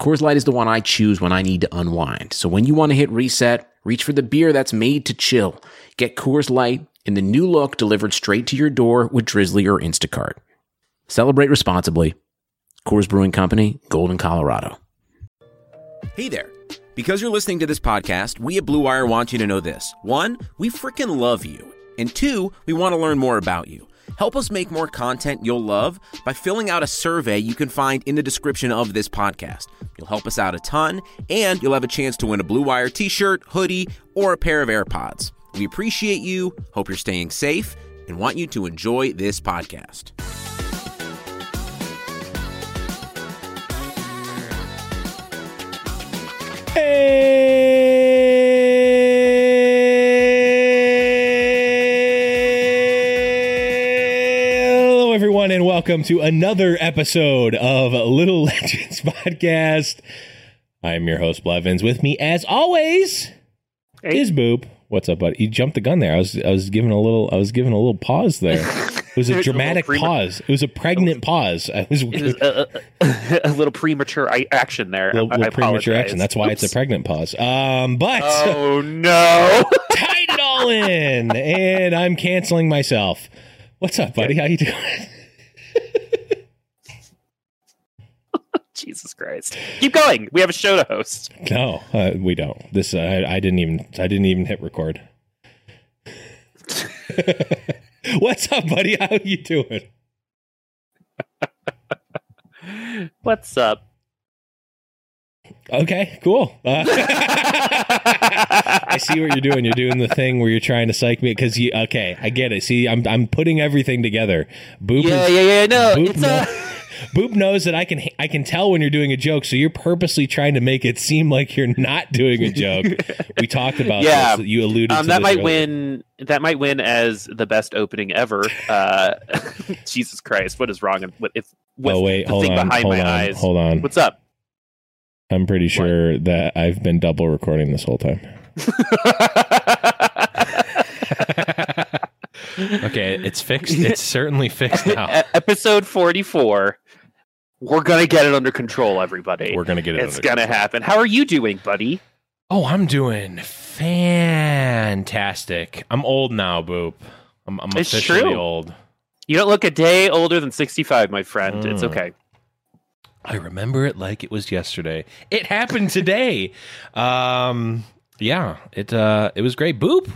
Coors Light is the one I choose when I need to unwind. So when you want to hit reset, reach for the beer that's made to chill. Get Coors Light in the new look delivered straight to your door with Drizly or Instacart. Celebrate responsibly. Coors Brewing Company, Golden, Colorado. Hey there. Because you're listening to this podcast, we at Blue Wire want you to know this. One, we freaking love you. And two, we want to learn more about you. Help us make more content you'll love by filling out a survey you can find in the description of this podcast. You'll help us out a ton, and you'll have a chance to win a Blue Wire t shirt, hoodie, or a pair of AirPods. We appreciate you, hope you're staying safe, and want you to enjoy this podcast. Hello, welcome to another episode of Little Legends Podcast. I'm your host, Blevins. With me, as always, is Boop. What's up, buddy? You jumped the gun there. I was, I was giving a little, I was giving a little pause there. It was a was a dramatic pause. It was a pregnant pause. I was, It was a, a, a little premature action there. little, I, I little premature action. That's why it's a pregnant pause. Um, but Oh no! tied it all in, and I'm canceling myself. What's up, buddy? How you doing? Jesus Christ! Keep going. We have a show to host. No, uh, we don't. This uh, I, I didn't even I didn't even hit record. What's up, buddy? How you doing? What's up? Okay, cool. Uh, I see what you're doing. You're doing the thing where you're trying to psych me because you. Okay, I get it. See, I'm I'm putting everything together. Boop Yeah, is, yeah, yeah. No, Boop, it's no. a. Boop knows that I can I can tell when you're doing a joke, so you're purposely trying to make it seem like you're not doing a joke. we talked about Yeah. this. You alluded Um, to that might earlier. win. That might win as the best opening ever. Uh, Jesus Christ! What is wrong with if with oh wait, the hold thing on, behind hold my on, eyes? hold on. What's up? I'm pretty sure that I've been double recording this whole time. Okay, it's fixed. It's certainly fixed now. E- Episode forty-four. We're gonna get it under control, everybody. We're gonna get it. it's gonna happen. How are you doing, buddy? Oh, I'm doing fantastic. I'm old now, Boop. I'm, I'm It's officially true. old. You don't look a day older than 65, my friend. It's Mm. okay. I remember it like it was yesterday. It happened today. um, yeah, it uh, it was great. Boop.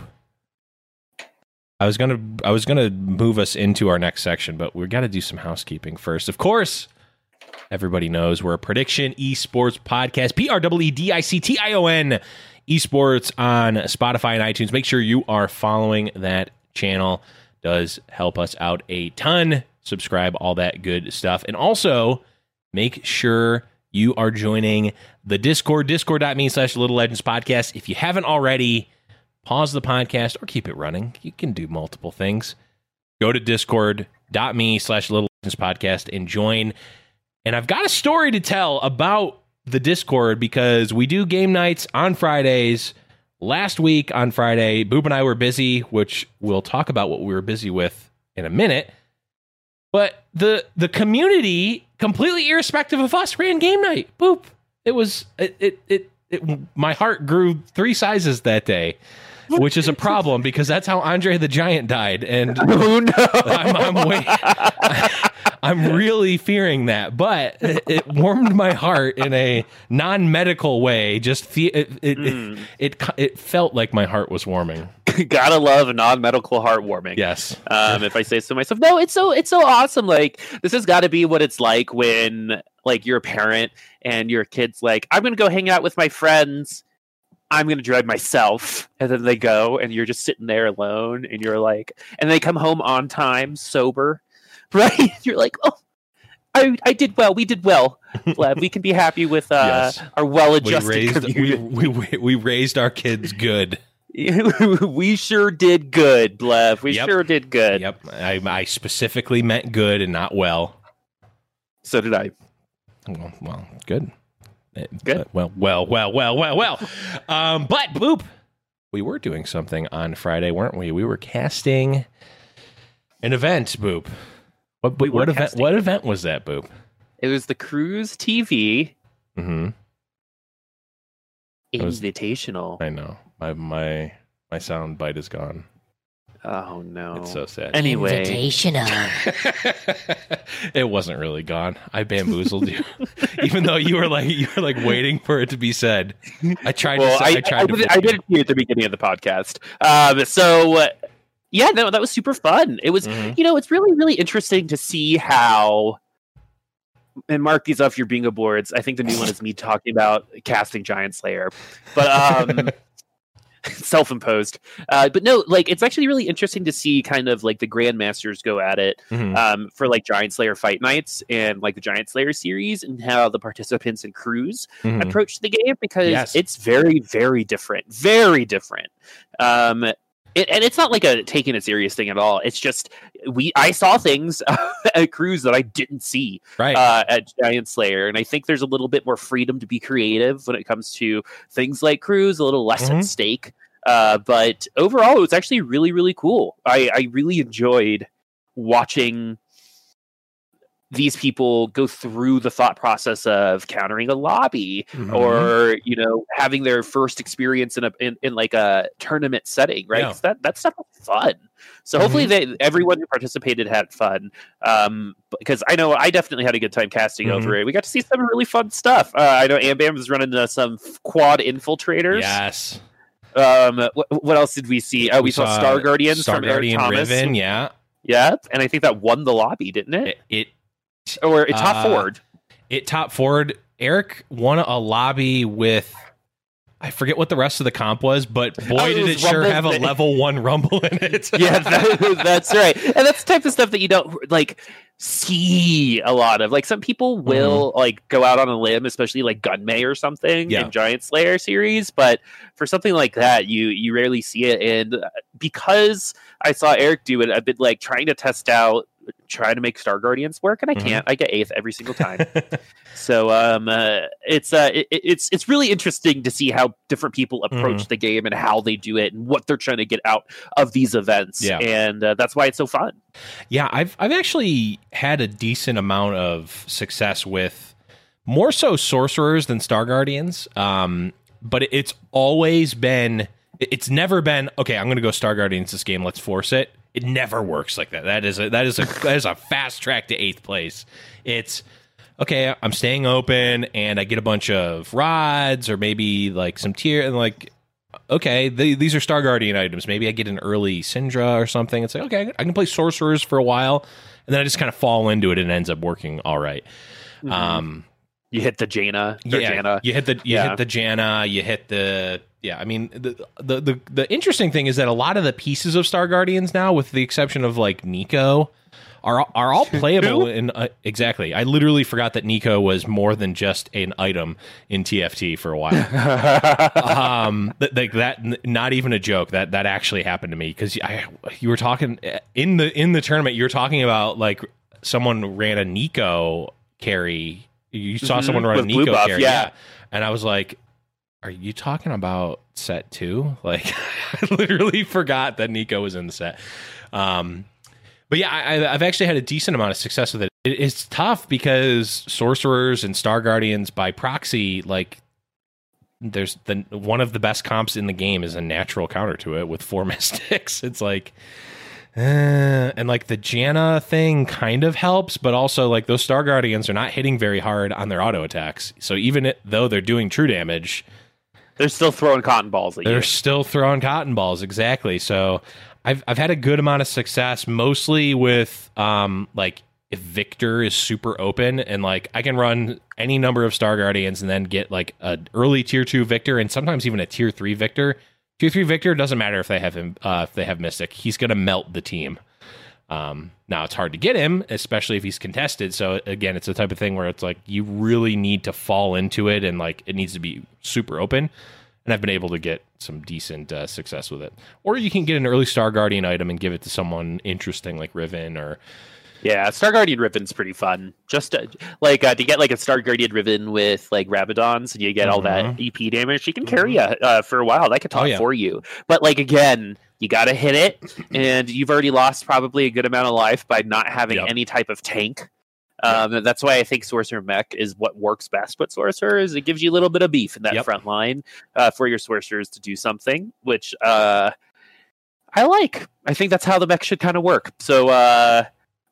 I was gonna I was gonna move us into our next section, but we got to do some housekeeping first. Of course, everybody knows we're a prediction esports podcast. P R E E D I C T I O N esports on Spotify and iTunes. Make sure you are following that channel. Does help us out a ton. Subscribe, all that good stuff, and also make sure you are joining the Discord, discord.me slash Little Legends Podcast. If you haven't already, pause the podcast or keep it running. You can do multiple things. Go to discord.me slash Little Legends Podcast and join. And I've got a story to tell about the Discord because we do game nights on Fridays last week on Friday, Boop and I were busy, which we'll talk about what we were busy with in a minute. But the the community, completely irrespective of us, ran game night. Boop. It was it it it, it my heart grew three sizes that day. Which is a problem because that's how Andre the Giant died, and Oh no! I'm, I'm, I'm really fearing that, but it, it warmed my heart in a non-medical way. Just the, it, it, Mm. it, it it felt like my heart was warming. Gotta love non-medical heartwarming. Yes, um, if I say so myself. No, it's so it's so awesome. Like this has got to be what it's like when like you're a parent and your kid's like, I'm gonna go hang out with my friends. I'm gonna drive myself, and then they go, and you're just sitting there alone, and you're like, and they come home on time, sober, right? You're like, oh. I, I did well. We did well. Glad we can be happy with uh, Yes. our well-adjusted raised we, community. we, we, we raised our kids good. we sure did good, Blev. We Yep. sure did good. Yep, I, I specifically meant good and not well. So did I. Well, well good. Uh, Good. Well, well, well, well, well, well. Um, but boop, we were doing something on Friday, weren't we? We were casting an event. Boop. What, We what event? What event was that? Boop. It was the Cruise TV Mm-hmm. It was- Invitational. I know. My my my sound bite is gone. Oh no! It's so sad. anyway, invitational. it wasn't really gone. I bamboozled you, even though you were like you were like waiting for it to be said. I tried well, to. I, Say, I, tried I, to. did, I did it to you at the beginning of the podcast. Um, so uh, yeah, no, that was super fun. It was, Mhm. you know, it's really, really interesting to see how. And mark these off your bingo boards. I think the new one is me talking about casting Giant Slayer, but um, self-imposed. Uh, but no, like it's actually really interesting to see kind of like the grandmasters go at it Mhm. um, for like Giant Slayer Fight Nights and like the Giant Slayer series, and how the participants and crews Mhm. approach the game because Yes. it's very, very different. Very different. Um, it, and it's not like a taking it serious thing at all. It's just we I saw things at Cruise that I didn't see Right. uh, at Giant Slayer, and I think there's a little bit more freedom to be creative when it comes to things like Cruise, a little less Mhm. at stake. Uh, but overall, it was actually really, really cool. I, I really enjoyed watching these people go through the thought process of countering a lobby Mhm. or you know having their first experience in a in, in like a tournament setting right Yeah. that that stuff fun so hopefully they everyone who participated had fun um because i know i definitely had a good time casting Mhm. over it we got to see some really fun stuff uh, i know ambam was running uh, some quad infiltrators yes. um what, what else did we see oh we, saw, star guardians Star from Eric Thomas. Riven. Yeah. yep and i think that won the lobby didn't it, It, it or it top uh, forward it top forward. Eric won a lobby with. I forget what the rest of the comp was, but boy, Oh, it did it sure have a level one rumble in it. yeah, that, that's right. And that's the type of stuff that you don't like see a lot of. Like some people will like go out on a limb, especially like Gunmay or something Yeah. in Giant Slayer series. But for something like that, you you rarely see it. And because I saw Eric do it, I've been like trying to test out, trying to make Star Guardians work, and I Mhm. can't. I get eighth every single time. So um, uh, it's uh, it, it's it's really interesting to see how different people approach Mm-hmm. the game and how they do it and what they're trying to get out of these events. Yeah. and uh, that's why it's so fun. Yeah, I've I've actually had a decent amount of success with more so sorcerers than star guardians. Um, but it's always been it's never been okay. I'm going to go star guardians this game. Let's force it. It never works like that. That is a that is a that is a fast track to eighth place. It's okay. I'm staying open and I get a bunch of rods or maybe like some tier and like okay, the, these are Star Guardian items. Maybe I get an early Syndra or something. It's like, okay, I can play sorcerers for a while, and then I just kind of fall into it and it ends up working all right. Um, You hit the Janna, yeah, Janna. you hit the you Yeah. hit the Janna, you hit the yeah. I mean, the, the the the interesting thing is that a lot of the pieces of Star Guardians now, with the exception of like Neeko, are are all playable. in uh, exactly, I literally forgot that Neeko was more than just an item in TFT for a while. um th- like that n- not even a joke that that actually happened to me because you were talking in the in the tournament you were talking about like someone ran a Neeko carry you saw Mhm, someone run a Neeko buff, carry yeah. and I was like are you talking about set two? Like, I literally forgot that Neeko was in the set. Um, but yeah, I, I've actually had a decent amount of success with it. it. It's tough because sorcerers and star guardians by proxy, like, there's the one of the best comps in the game is a natural counter to it with four mystics. It's like, uh, and like the Janna thing kind of helps, but also like those Star Guardians are not hitting very hard on their auto attacks. So even though they're doing true damage, they're still throwing cotton balls at they're you. still throwing cotton balls. Exactly. So I've I've had a good amount of success, mostly with um like if Viktor is super open and like I can run any number of Star Guardians and then get like an early tier two Viktor and sometimes even a tier three Viktor Tier three Viktor doesn't matter if they have him uh, if they have Mystic. He's gonna melt the team. Um, now it's hard to get him, especially if he's contested. So again, it's the type of thing where it's like you really need to fall into it, and like it needs to be super open. And I've been able to get some decent uh, success with it. Or you can get an early Star Guardian item and give it to someone interesting like Riven or yeah, Star Guardian Riven's pretty fun. Just uh, like uh, to get like a Star Guardian Riven with like Rabadons, and you get mm-hmm. all that mm-hmm. AP damage. She can carry mm-hmm. you uh, for a while. That could talk oh, yeah. for you. But like again, you got to hit it, and you've already lost probably a good amount of life by not having yep. any type of tank. Um, yep. That's why I think Sorcerer Mech is what works best with Sorcerers. It gives you a little bit of beef in that yep. front line uh, for your Sorcerers to do something, which uh, I like. I think that's how the mech should kind of work. So uh,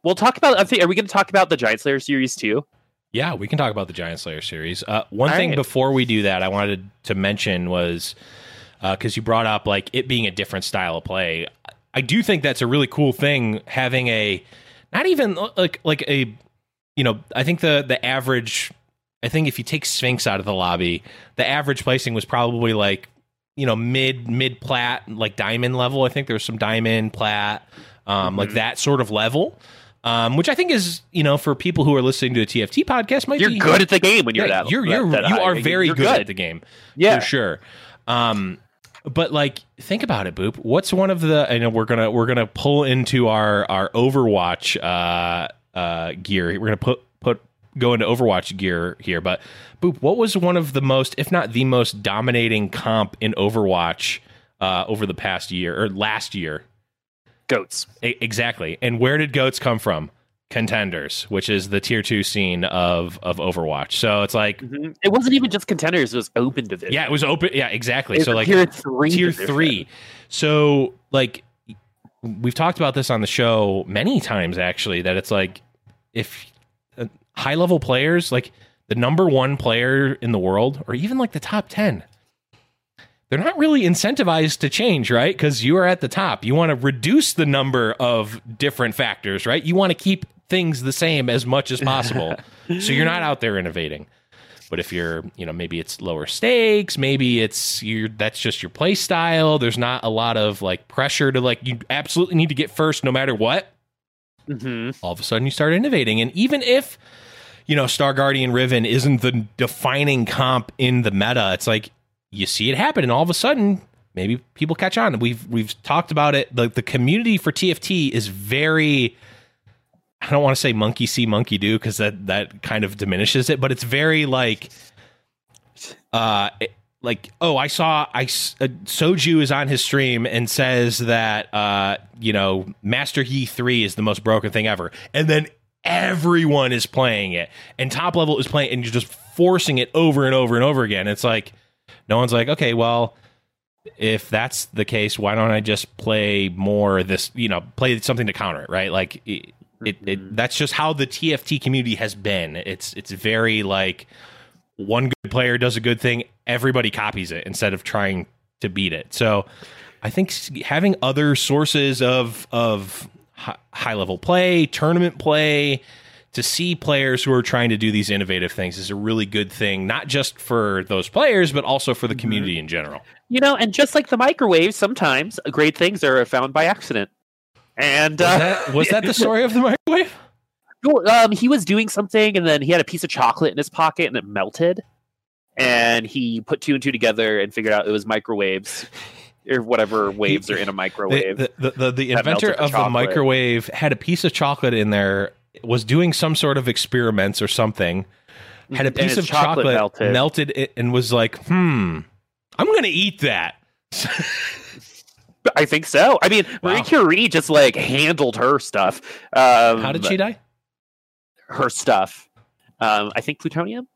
we'll talk about. I think, are we going to talk about the Giant Slayer series too? Yeah, we can talk about the Giant Slayer series. Uh, one All thing right. before we do that, I wanted to mention was because uh, you brought up like it being a different style of play. I do think that's a really cool thing having a not even uh, like like a you know I think the the average I think if you take Sphinx out of the lobby, the average placing was probably like you know mid mid plat like diamond level. I think there's some diamond plat um, mm-hmm. like that sort of level um, which I think is you know for people who are listening to a TFT podcast, might you're be, good at the game when you're that. You're you're that, that you are very good, good, at the game, yeah, for sure. Um, but like think about it, Boop. What's one of the? I know we're gonna we're gonna pull into our our Overwatch uh, uh, gear. We're gonna put put go into Overwatch gear here, but Boop, what was one of the most, if not the most dominating comp in Overwatch uh, over the past year or last year? goats. exactly. And where did goats come from? Contenders, which is the tier two scene of of Overwatch. So it's like mm-hmm. it wasn't even just contenders; it was open division. Yeah, it was open. Yeah, exactly. so like tier three, tier division. three. So like we've talked about this on the show many times actually. That it's like if uh, high level players, like the number one player in the world, or even like the top ten, they're not really incentivized to change, right? Because you are at the top. You want to reduce the number of different factors, right? You want to keep things the same as much as possible. so you're not out there innovating. But if you're, you know, maybe it's lower stakes, maybe it's you that's just your play style. There's not a lot of like pressure to like you absolutely need to get first no matter what. Mm-hmm. All of a sudden you start innovating. And even if you know, Star Guardian Riven isn't the defining comp in the meta. It's like you see it happen, and all of a sudden, maybe people catch on. We've we've talked about it. The the community for TFT is very. I don't want to say monkey see, monkey do because that that kind of diminishes it, but it's very like, uh, like oh, I saw I uh, Soju is on his stream and says that uh, you know, Master Yi three is the most broken thing ever, and then everyone is playing it, and top level is playing, and you're just forcing it over and over and over again. It's like no one's like, okay, well, if that's the case, why don't I just play more this, you know, play something to counter it, right? Like it, it, it, mm-hmm. that's just how the TFT community has been. It's it's very like one good player does a good thing, everybody copies it instead of trying to beat it. So I think having other sources of of high level play, tournament play, to see players who are trying to do these innovative things is a really good thing, not just for those players, but also for the mm-hmm. community in general. You know, and just like the microwave, sometimes great things are found by accident. And was, uh, that, was that the story of the microwave? Um, he was doing something, and then he had a piece of chocolate in his pocket, and it melted. And he put two and two together and figured out it was microwaves or whatever waves are in a microwave. The, the, the, the inventor of the microwave had a piece of chocolate in there was doing some sort of experiments or something, had a piece of chocolate, chocolate melted. melted. it and was like, hmm, I'm gonna eat that. I think so. I mean, Marie Curie just like handled her stuff. Um, How did she die? Her stuff. Um, I think plutonium.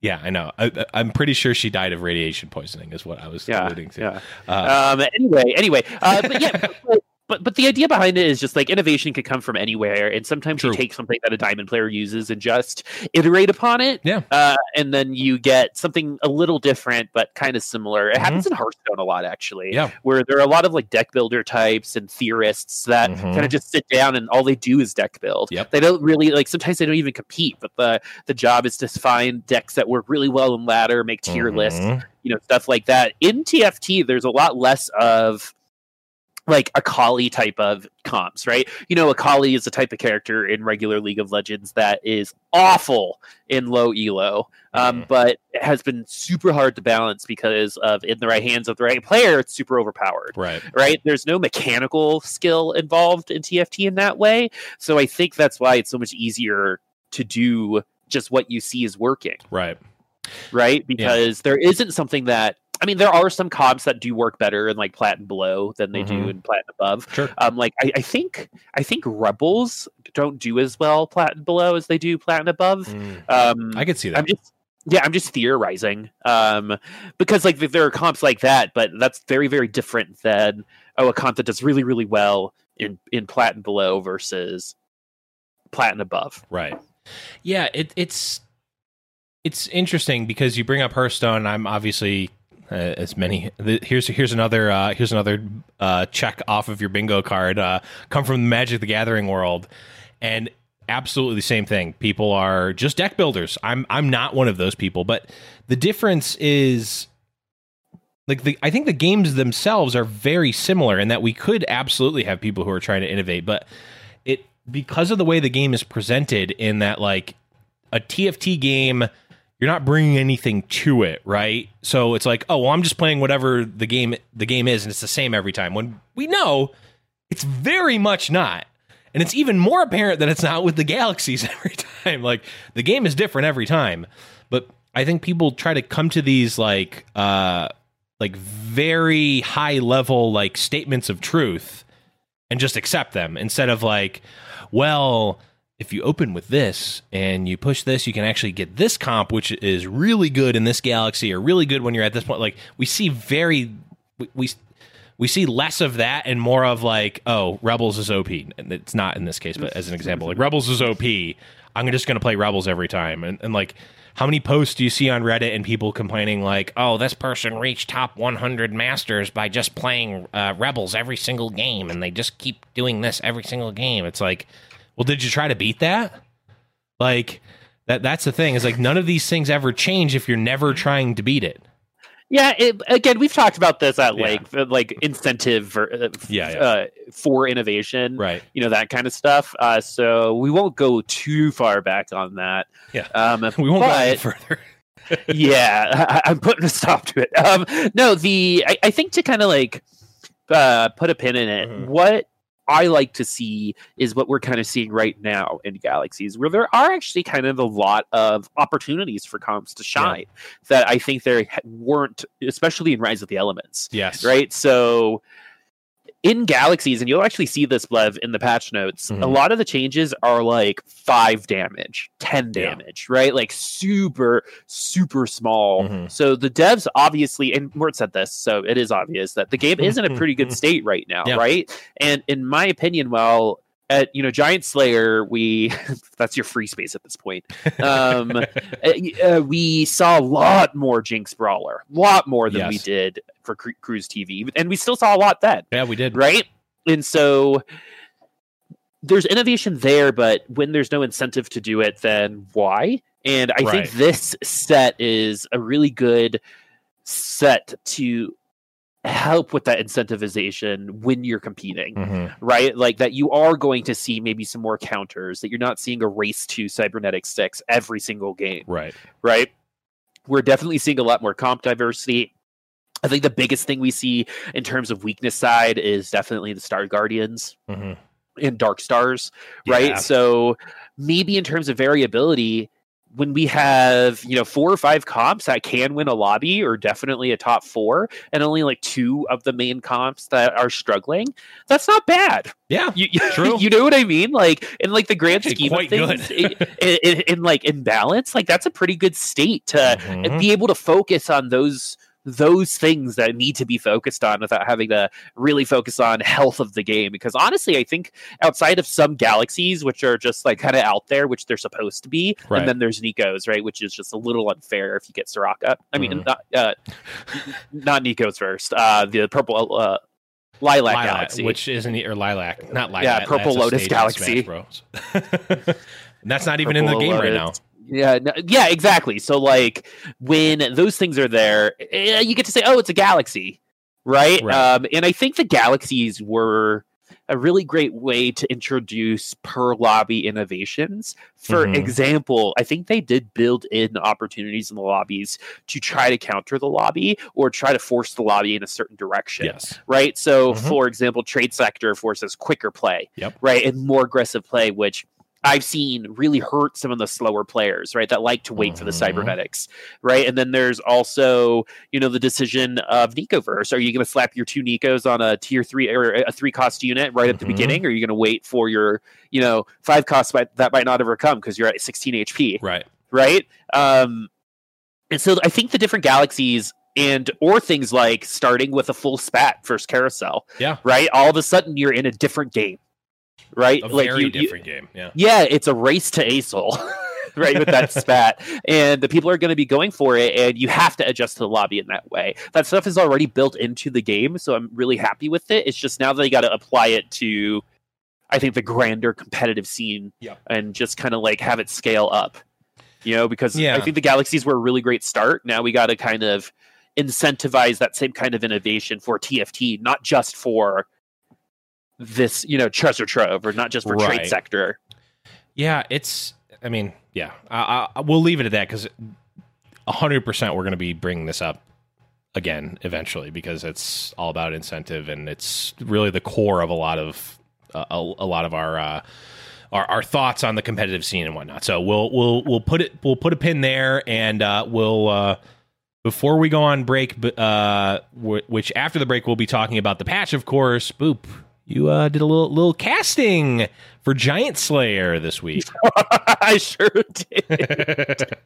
Yeah, I know. I, I'm pretty sure she died of radiation poisoning, is what I was Yeah, alluding to. yeah. Uh, um, anyway, anyway, uh, but yeah, but, but but the idea behind it is just like innovation can come from anywhere, and sometimes True. you take something that a diamond player uses and just iterate upon it, Yeah. uh, and then you get something a little different but kind of similar. It Mhm. happens in Hearthstone a lot, actually, Yeah. where there are a lot of like deck builder types and theorists that Mhm. kind of just sit down and all they do is deck build. Yep. They don't really like sometimes they don't even compete, but the the job is to find decks that work really well in ladder, make tier lists, mhm. you know stuff like that in tft there's a lot less of like a Kali type of comps, right? You know, a Kali is a type of character in regular League of Legends that is awful in low elo, um, Mhm. but has been super hard to balance because of in the right hands of the right player, it's super overpowered Right. right? There's no mechanical skill involved in TFT in that way. So I think that's why it's so much easier to do just what you see is working, Right. right? Because there isn't something that I mean, there are some comps that do work better in like plat and below than they do Mhm. in plat and above. Sure. Um, like I, I think I think rebels don't do as well plat and below as they do plat and above. Mm. Um, I could see that. I'm just yeah, I'm just theorizing. Um, because like there are comps like that, but that's very very different than oh a comp that does really really well in in plat and below versus plat and above. Right. Yeah, it, it's it's interesting because you bring up Hearthstone. I'm obviously as many. Here's here's another uh, here's another uh, check off of your bingo card. Uh, come from the Magic the Gathering world, and absolutely the same thing. People are just deck builders. I'm I'm not one of those people, but the difference is like the I think the games themselves are very similar in that we could absolutely have people who are trying to innovate, but it because of the way the game is presented in that like a TFT game you're not bringing anything to it, right? So it's like, oh, well, I'm just playing whatever the game the game is and it's the same every time. When we know it's very much not. And it's even more apparent that it's not with the galaxies every time. Like the game is different every time. But I think people try to come to these like uh like very high level like statements of truth and just accept them instead of like, well, if you open with this and you push this, you can actually get this comp, which is really good in this galaxy or really good when you're at this point. Like we see very we we, see less of that and more of like, oh, Rebels is OP. And it's not in this case, but as an example, like Rebels is OP. I'm just going to play Rebels every time. And, and like, how many posts do you see on Reddit and people complaining like, oh, this person reached top 100 masters by just playing uh, Rebels every single game, and they just keep doing this every single game? It's like, well, did you try to beat that? Like that. That's the thing. Is like none of these things ever change if you're never trying to beat it. Yeah, it, again, we've talked about this at Yeah. length, uh, like incentive for, uh, Yeah, yeah. Uh, for innovation, Right. you know that kind of stuff. Uh, so we won't go too far back on that. Yeah. um, We won't go any further. yeah, I, I'm putting a stop to it. Um, no, the I, I think to kind of like uh, put a pin in it. Mhm. What I like to see is what we're kind of seeing right now in Galaxies, where there are actually kind of a lot of opportunities for comps to shine that I think there weren't, especially in Rise of the Elements Yes. right? So in Galaxies, and you'll actually see this, Blev, in the patch notes, a Mhm. lot of the changes are like five damage, 10 Yeah. damage, right? Like super, super small. Mhm. So the devs obviously, and Mort said this, so it is obvious that the game is in a pretty good state right now, Yeah. right? And in my opinion, well, at you know Giant Slayer, we that's your free space at this point. Um, uh, uh, we saw a lot more Jinx Brawler, a lot more than we did for Cru- Cruise TV, and we still saw a lot then, Yeah, we did. right? And so there's innovation there, but when there's no incentive to do it, then why? And I Right. think this set is a really good set to help with that incentivization when you're competing Mhm. right? Like that you are going to see maybe some more counters, that you're not seeing a race to cybernetic sticks every single game, Right. right? We're definitely seeing a lot more comp diversity. I think the biggest thing we see in terms of weakness side is definitely the Star Guardians Mhm. and Dark Stars, right? Yeah. So maybe in terms of variability, when we have you know four or five comps that can win a lobby or definitely a top four and only like two of the main comps that are struggling that's not bad Yeah, you, True. you know what i mean like in like the grand Actually, scheme of things in, like in balance like that's a pretty good state to Mhm. be able to focus on those those things that need to be focused on without having to really focus on health of the game because honestly i think outside of some galaxies which are just like kind of out there which they're supposed to be Right. and then there's Neeko's right which is just a little unfair if you get Soraka i mean Mhm. not uh, not Neeko's first uh the purple uh lilac, Lilac, galaxy which isn't or lilac, not lilac. Yeah, Purple Lotus Galaxy. That's not even in the Purple game right now. Yeah, no, yeah, exactly. So like when those things are there, eh, you get to say, "Oh, it's a galaxy," right? Right. Um, and I think the galaxies were a really great way to introduce per lobby innovations. For Mhm. example, I think they did build in opportunities in the lobbies to try to counter the lobby or try to force the lobby in a certain direction Yes. right? So, Mhm. for example, trade sector forces quicker play, Yep. right, and more aggressive play, which I've seen really hurt some of the slower players, right, that like to wait for the Mhm. cybernetics, right? And then there's also, you know, the decision of Neekoverse. Are you going to slap your two Neekos on a tier three or a three cost unit right at the Mhm. beginning, or are you going to wait for your, you know, five costs might, that might not ever come because you're at 16 HP? Right. right? Um, and so I think the different galaxies and or things like starting with a full spat first carousel, Yeah. right? All of a sudden you're in a different game, right? A like very you- you- different game. Yeah. yeah, it's a race to ASOL, right? With that spat, and the people are going to be going for it, and you have to adjust to the lobby in that way. That stuff is already built into the game, so I'm really happy with it. It's just now that they got to apply it to, I think, the grander competitive scene, and just kind of like have it scale up, you know? Because Yeah. I think the galaxies were a really great start. Now we got to kind of incentivize that same kind of innovation for TFT, not just for this, you know, treasure trove, or not just for Right. trade sector. Yeah, it's. I mean, yeah. I, I, we'll leave it at that because hundred percent we're going to be bringing this up again eventually because it's all about incentive and it's really the core of a lot of uh, a, a lot of our. Uh, our, our thoughts on the competitive scene and whatnot. So we'll we'll we'll put it we'll put a pin there, and uh, we'll uh, before we go on break, uh, w- which after the break we'll be talking about the patch, of course. Boop, you uh, did a little little casting for Giant Slayer this week. I sure did.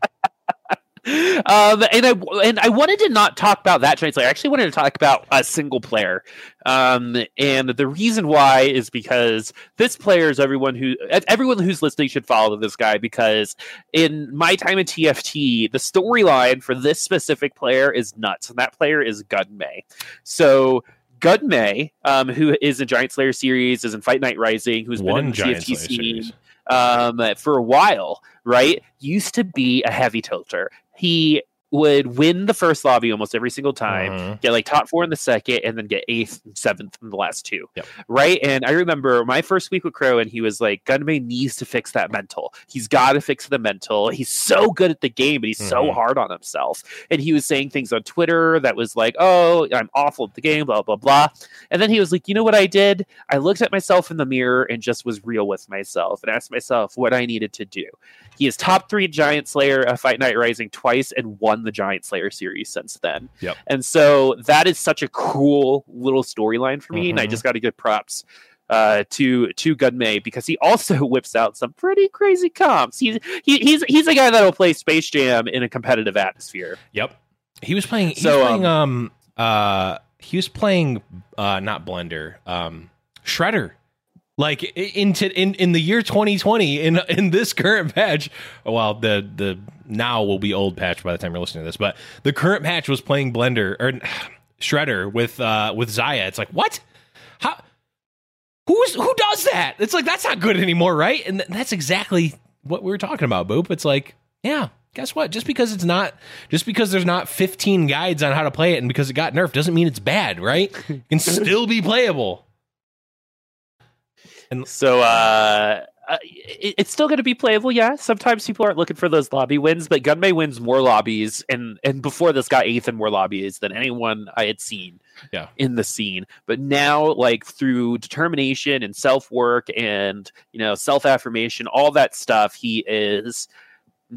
um, and I and I wanted to not talk about that Giant Slayer. I actually wanted to talk about a single player. Um, and the reason why is because this player is everyone who everyone who's listening should follow this guy because in my time in TFT, the storyline for this specific player is nuts, and that player is Gunmay. So. Gunmay, um, who is in Giant Slayer series, is in Fight Night Rising, who's been in One the Giant TFT Slayer scene um, for a while, right? Used to be a heavy tilter. He would win the first lobby almost every single time, Mhm. get like top four in the second, and then get eighth and seventh in the last two. Yep. Right. And I remember my first week with Crow, and he was like, Gunmay needs to fix that mental. He's got to fix the mental. He's so good at the game, but he's so Mhm. hard on himself. And he was saying things on Twitter that was like, oh, I'm awful at the game, blah, blah, blah. And then he was like, you know what I did? I looked at myself in the mirror and just was real with myself and asked myself what I needed to do. He is top three Giant Slayer, uh, Fight Night Rising twice, and won the Giant Slayer series since then. Yep. And so that is such a cool little storyline for me, and I Mhm. just got to give props uh, to to Gunmay because he also whips out some pretty crazy comps. He's he, he's he's a guy that'll play Space Jam in a competitive atmosphere. Yep. He was playing. He So, was playing. Um. Uh. He was playing. Uh. Not Blender. Um. Shredder. Like i- into in in the year 2020 in in this current patch. Well, the the now will be old patch by the time you're listening to this, but the current patch was playing Blender or Shredder with uh with Xayah. It's like what? How? Who's who does that? It's like that's not good anymore, right? And th- that's exactly what we were talking about, Boop. It's like, yeah, guess what? Just because it's not, just because there's not 15 guides on how to play it, and because it got nerfed, doesn't mean it's bad, right? It can still be playable. And so uh, uh, it, it's still going to be playable. Yeah, sometimes people aren't looking for those lobby wins, but Gunmay wins more lobbies, and and before this got eighth in more lobbies than anyone I had seen. Yeah. in the scene. But now, like through determination and self work and you know self affirmation, all that stuff, he is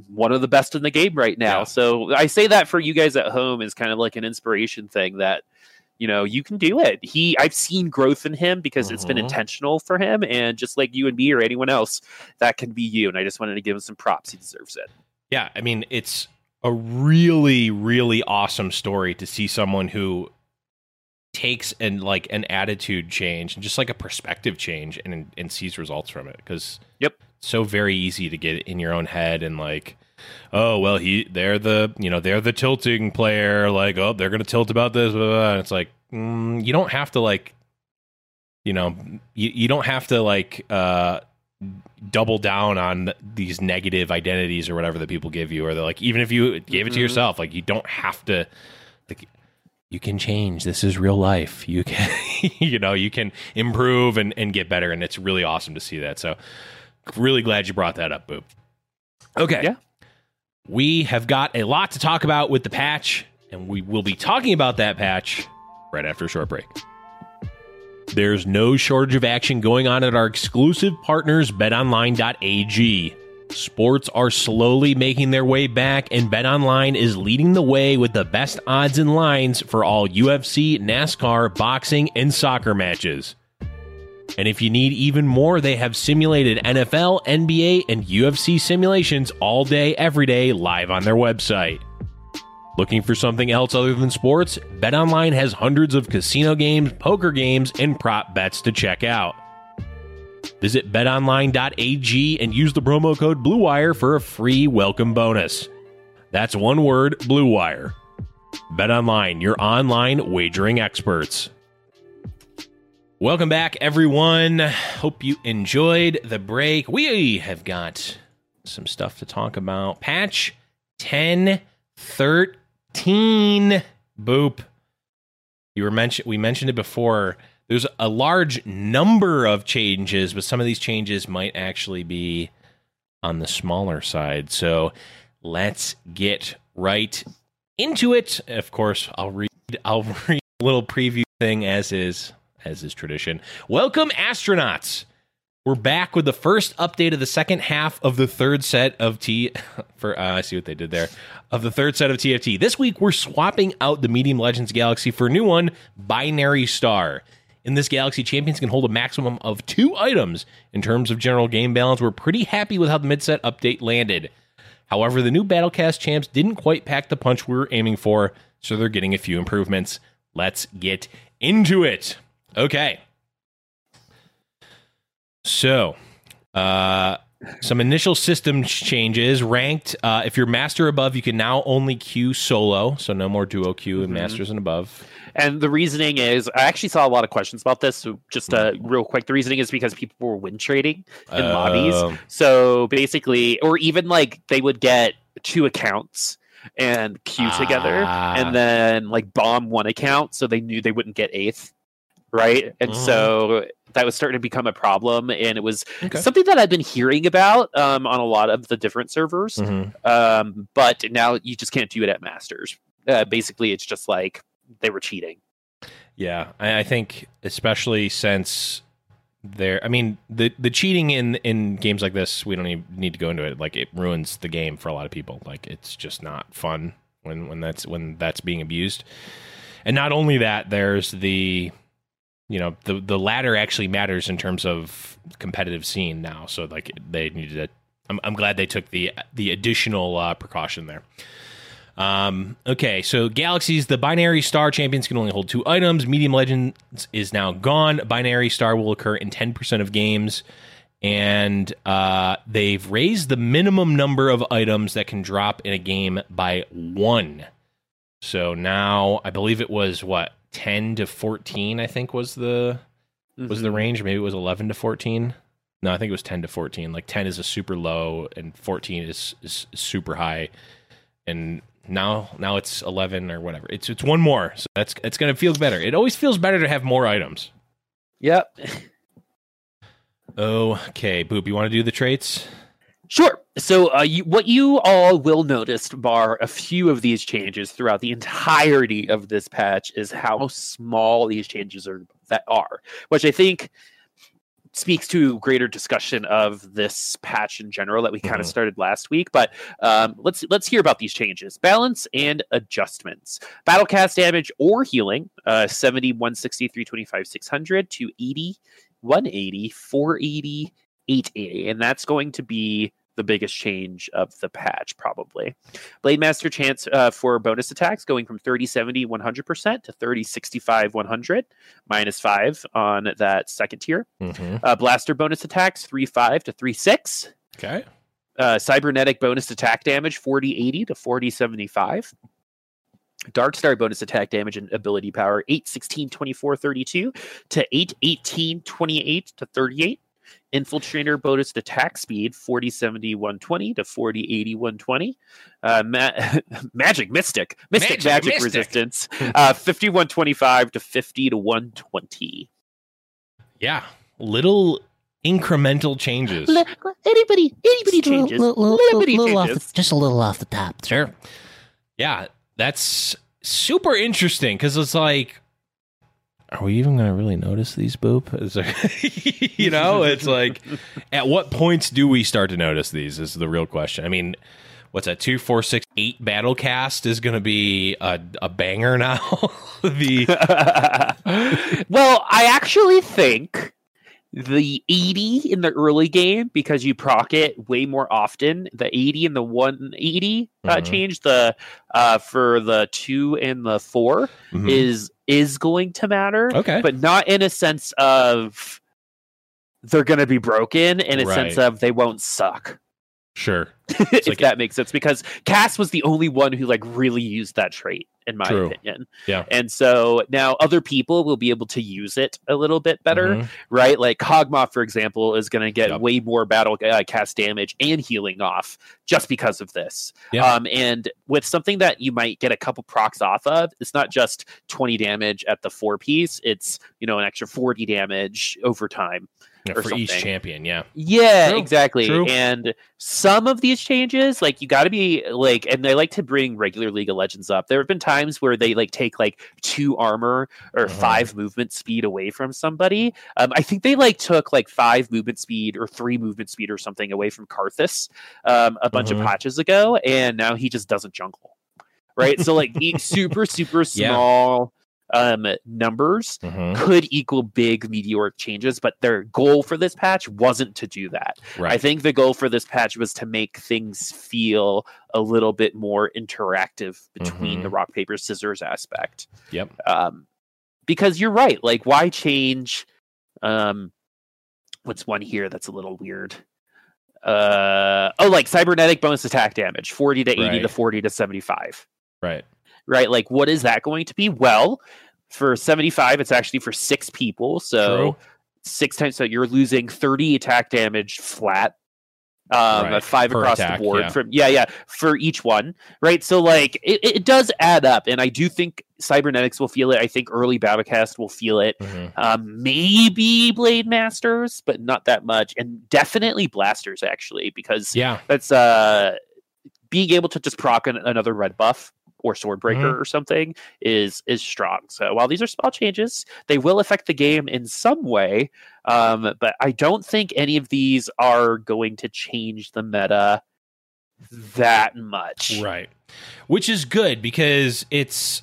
one of the best in the game right now. Yeah. So I say that for you guys at home is kind of like an inspiration thing that you know you can do it. He I've seen growth in him because it's been Mhm. intentional for him, and just like you and me or anyone else, that can be you. And I just wanted to give him some props. He deserves it. Yeah, I mean, it's a really, really awesome story to see someone who takes and like an attitude change and just like a perspective change and and sees results from it because Yep. so very easy to get in your own head and like oh well he they're the you know they're the tilting player. Like oh they're gonna tilt about this blah, blah, blah. and it's like mm, you don't have to like you know you, you don't have to like uh double down on these negative identities or whatever that people give you or they're like even if you gave it to Mhm. yourself like you don't have to like you can change. This is real life. You can you know you can improve and, and get better. And it's really awesome to see that. So really glad you brought that up boop. Okay. Yeah. We have got a lot to talk about with the patch and we will be talking about that patch right after a short break there's no shortage of action going on at our exclusive partners, betonline.ag. Sports are slowly making their way back, and BetOnline is leading the way with the best odds and lines for all UFC, NASCAR, boxing, and soccer matches. And if you need even more, they have simulated NFL, NBA, and UFC simulations all day, every day, live on their website. Looking for something else other than sports? BetOnline has hundreds of casino games, poker games, and prop bets to check out. Visit betonline.ag and use the promo code BLUEWIRE for a free welcome bonus. That's one word, BLUEWIRE. BetOnline, your online wagering experts. Welcome back, everyone. Hope you enjoyed the break. We have got some stuff to talk about. Patch 10 13 boop you were mentioned we mentioned it before there's a large number of changes but some of these changes might actually be on the smaller side so let's get right into it of course i'll read i'll read a little preview thing as is as is tradition welcome astronauts we're back with the first update of the second half of the third set of T. For uh, I see what they did there of the third set of TFT. This week we're swapping out the Medium Legends Galaxy for a new one, Binary Star. In this galaxy, champions can hold a maximum of two items. In terms of general game balance, we're pretty happy with how the mid-set update landed. However, the new Battlecast champs didn't quite pack the punch we were aiming for, so they're getting a few improvements. Let's get into it. Okay. So, uh, some initial system changes. Ranked, uh, if you're master above, you can now only queue solo, so no more duo queue and Mhm. masters and above. And the reasoning is, I actually saw a lot of questions about this. So just uh, real quick, the reasoning is because people were win trading in lobbies. Um, So basically, or even like they would get two accounts and queue together, Ah. and then like bomb one account, so they knew they wouldn't get eighth, right? And Mhm. so that was starting to become a problem, and it was Okay. something that I've been hearing about um, on a lot of the different servers. mhm. Um, but now you just can't do it at masters. Uh, basically, it's just like they were cheating. Yeah, I, I think especially since there, I mean, the the cheating in in games like this, we don't even need to go into it. Like it ruins the game for a lot of people. Like it's just not fun when when that's when that's being abused. And not only that, there's the you know the the latter actually matters in terms of competitive scene now. So like they needed to. I'm I'm glad they took the the additional uh, precaution there. Um, okay, so Galaxies, the Binary Star champions can only hold two items. Medium Legends is now gone. Binary Star will occur in 10% of games. And uh, they've raised the minimum number of items that can drop in a game by one. So now I believe it was what, 10 to 14, I think was the was the Mhm. range. Maybe it was 11 to 14. No, I think it was 10 to 14. Like 10 is a super low and 14 is, is super high. And now now it's 11 or whatever. It's it's one more. So that's it's going to feel better. It always feels better to have more items. Yep. Okay, Boop, you want to do the traits? Sure. So, uh, you, what you all will notice, bar a few of these changes throughout the entirety of this patch, is how small these changes are that are, which I think speaks to greater discussion of this patch in general that we kind of Mhm. started last week. But um, let's let's hear about these changes: balance and adjustments. Battle cast damage or healing: uh, 70, 160, 325, 600 to 80, 180, 480, 880, and that's going to be the biggest change of the patch, probably. Blade Master chance uh, for bonus attacks going from 30, 70, 100% to 30, 65, 100, minus 5 on that second tier. Mhm. Uh, blaster bonus attacks 3, 5 to 3, 6. Okay. Uh, cybernetic bonus attack damage 40, 80 to 40, 75. Dark Star bonus attack damage and ability power 8, 16, 24, 32 to 8, 18, 28 to 38. Infiltrator bonus attack speed 40, 70, 120 to 40, 80, 120. Uh, ma- magic Mystic. Mystic Magic magic, Mystic. resistance uh, 50, 125 to 50 to 120. Yeah. Little incremental changes. anybody, anybody changes. Little, Little bitty little off the, changes. just a little off the top. Sure. Yeah, that's super interesting because it's like, are we even going to really notice these boop? Is there, you know, it's like, at what points do we start to notice these? Is the real question. I mean, what's that? Two, four, six, eight battle cast is going to be a, a banger now. the well, I actually think the 80 in the early game because you proc it way more often. The 80 and the 180 uh, Mhm. change the uh, for the two and the 4 Mhm. is is going to matter, okay, but not in a sense of they're going to be broken. In a sense of they won't suck. Sure. if like- that makes sense, because Cass was the only one who like really used that trait, in my True. opinion. Yeah. And so now other people will be able to use it a little bit better, Mhm. right? Like Kog'Maw, for example, is going to get Yep. way more battle uh, cast damage and healing off just because of this. Yeah. Um, and with something that you might get a couple procs off of, it's not just 20 damage at the four piece, it's, you know, an extra 40 damage over time. Yeah, or for each champion. Yeah. Yeah, True, exactly. true. And some of these changes, like you got to be like, and they like to bring regular League of Legends up. There have been times where they like take like two armor or Uh-huh. five movement speed away from somebody. Um, I think they like took like five movement speed or three movement speed or something away from Karthus um, a bunch of patches ago, and now he just doesn't jungle. Right, so like the super super Yeah. Um numbers Mhm. could equal big meteoric changes, but their goal for this patch wasn't to do that. Right. I think the goal for this patch was to make things feel a little bit more interactive between Mhm. the rock paper scissors aspect. Yep. Um, because you're right. Like, why change? Um, what's one here that's a little weird? Uh, oh, like cybernetic bonus attack damage, forty to eighty to forty to seventy-five Right. Right? Like, what is that going to be? Well, for 75, it's actually for six people. So True. six times, so you're losing 30 attack damage flat. Um, Right, five per across attack, the board yeah. from yeah, yeah, for each one, right? So like it, it does add up, and I do think cybernetics will feel it. I think early Battlecast will feel it. Mhm. Um, maybe Blade Masters, but not that much, and definitely Blasters actually, because Yeah. that's uh being able to just proc an, another red buff or swordbreaker Mhm. or something is is strong. So while these are small changes, they will affect the game in some way. Um, but I don't think any of these are going to change the meta that much. Right. Which is good because it's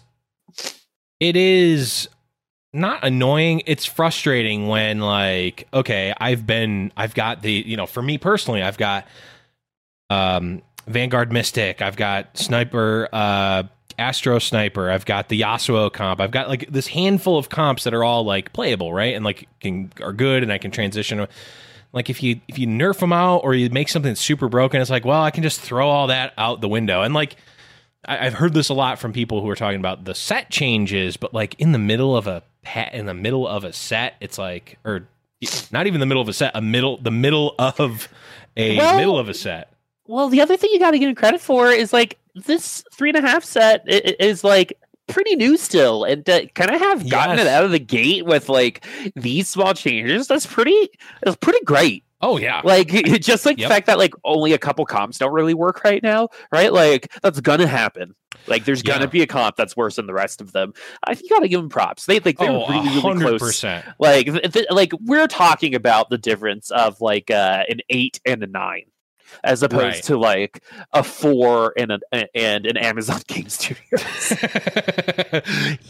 it is not annoying, it's frustrating when like okay, I've been I've got the, you know, for me personally, I've got um Vanguard Mystic, I've got Sniper uh Astro Sniper, I've got the Yasuo comp. I've got like this handful of comps that are all like playable, right? And like can are good and I can transition like if you if you nerf them out or you make something super broken, it's like, well, I can just throw all that out the window. And like I, I've heard this a lot from people who are talking about the set changes, but like in the middle of a in the middle of a set, it's like or not even the middle of a set, a middle the middle of a Well- middle of a set. Well, the other thing you got to give him credit for is like this three and a half set is like pretty new still, and to kind of have gotten Yes. it out of the gate with like these small changes, that's pretty. That's pretty great. Oh yeah. Like just like Yep. the fact that like only a couple comps don't really work right now, right? Like that's gonna happen. Like there's gonna be a comp that's worse than the rest of them. I think you gotta give them props. They like they're oh, really really close. Like th- th- like we're talking about the difference of like uh, an eight and a nine, as opposed Right. to like a four and an and an Amazon Game Studios.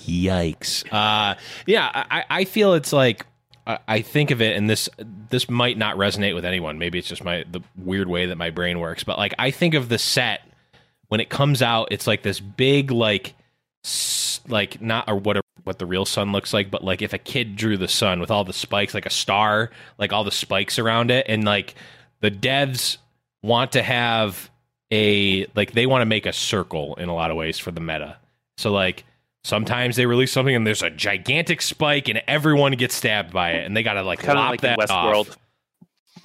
Yikes. Uh, yeah, I, I feel it's like I I think of it, and this this might not resonate with anyone. Maybe it's just my the weird way that my brain works. But like, I think of the set when it comes out, it's like this big like like not or what a, what the real sun looks like, but like if a kid drew the sun with all the spikes, like a star, like all the spikes around it, and like the devs want to have a like they want to make a circle in a lot of ways for the meta. So like sometimes they release something and there's a gigantic spike and everyone gets stabbed by it and they gotta like kind lop like that Westworld. off.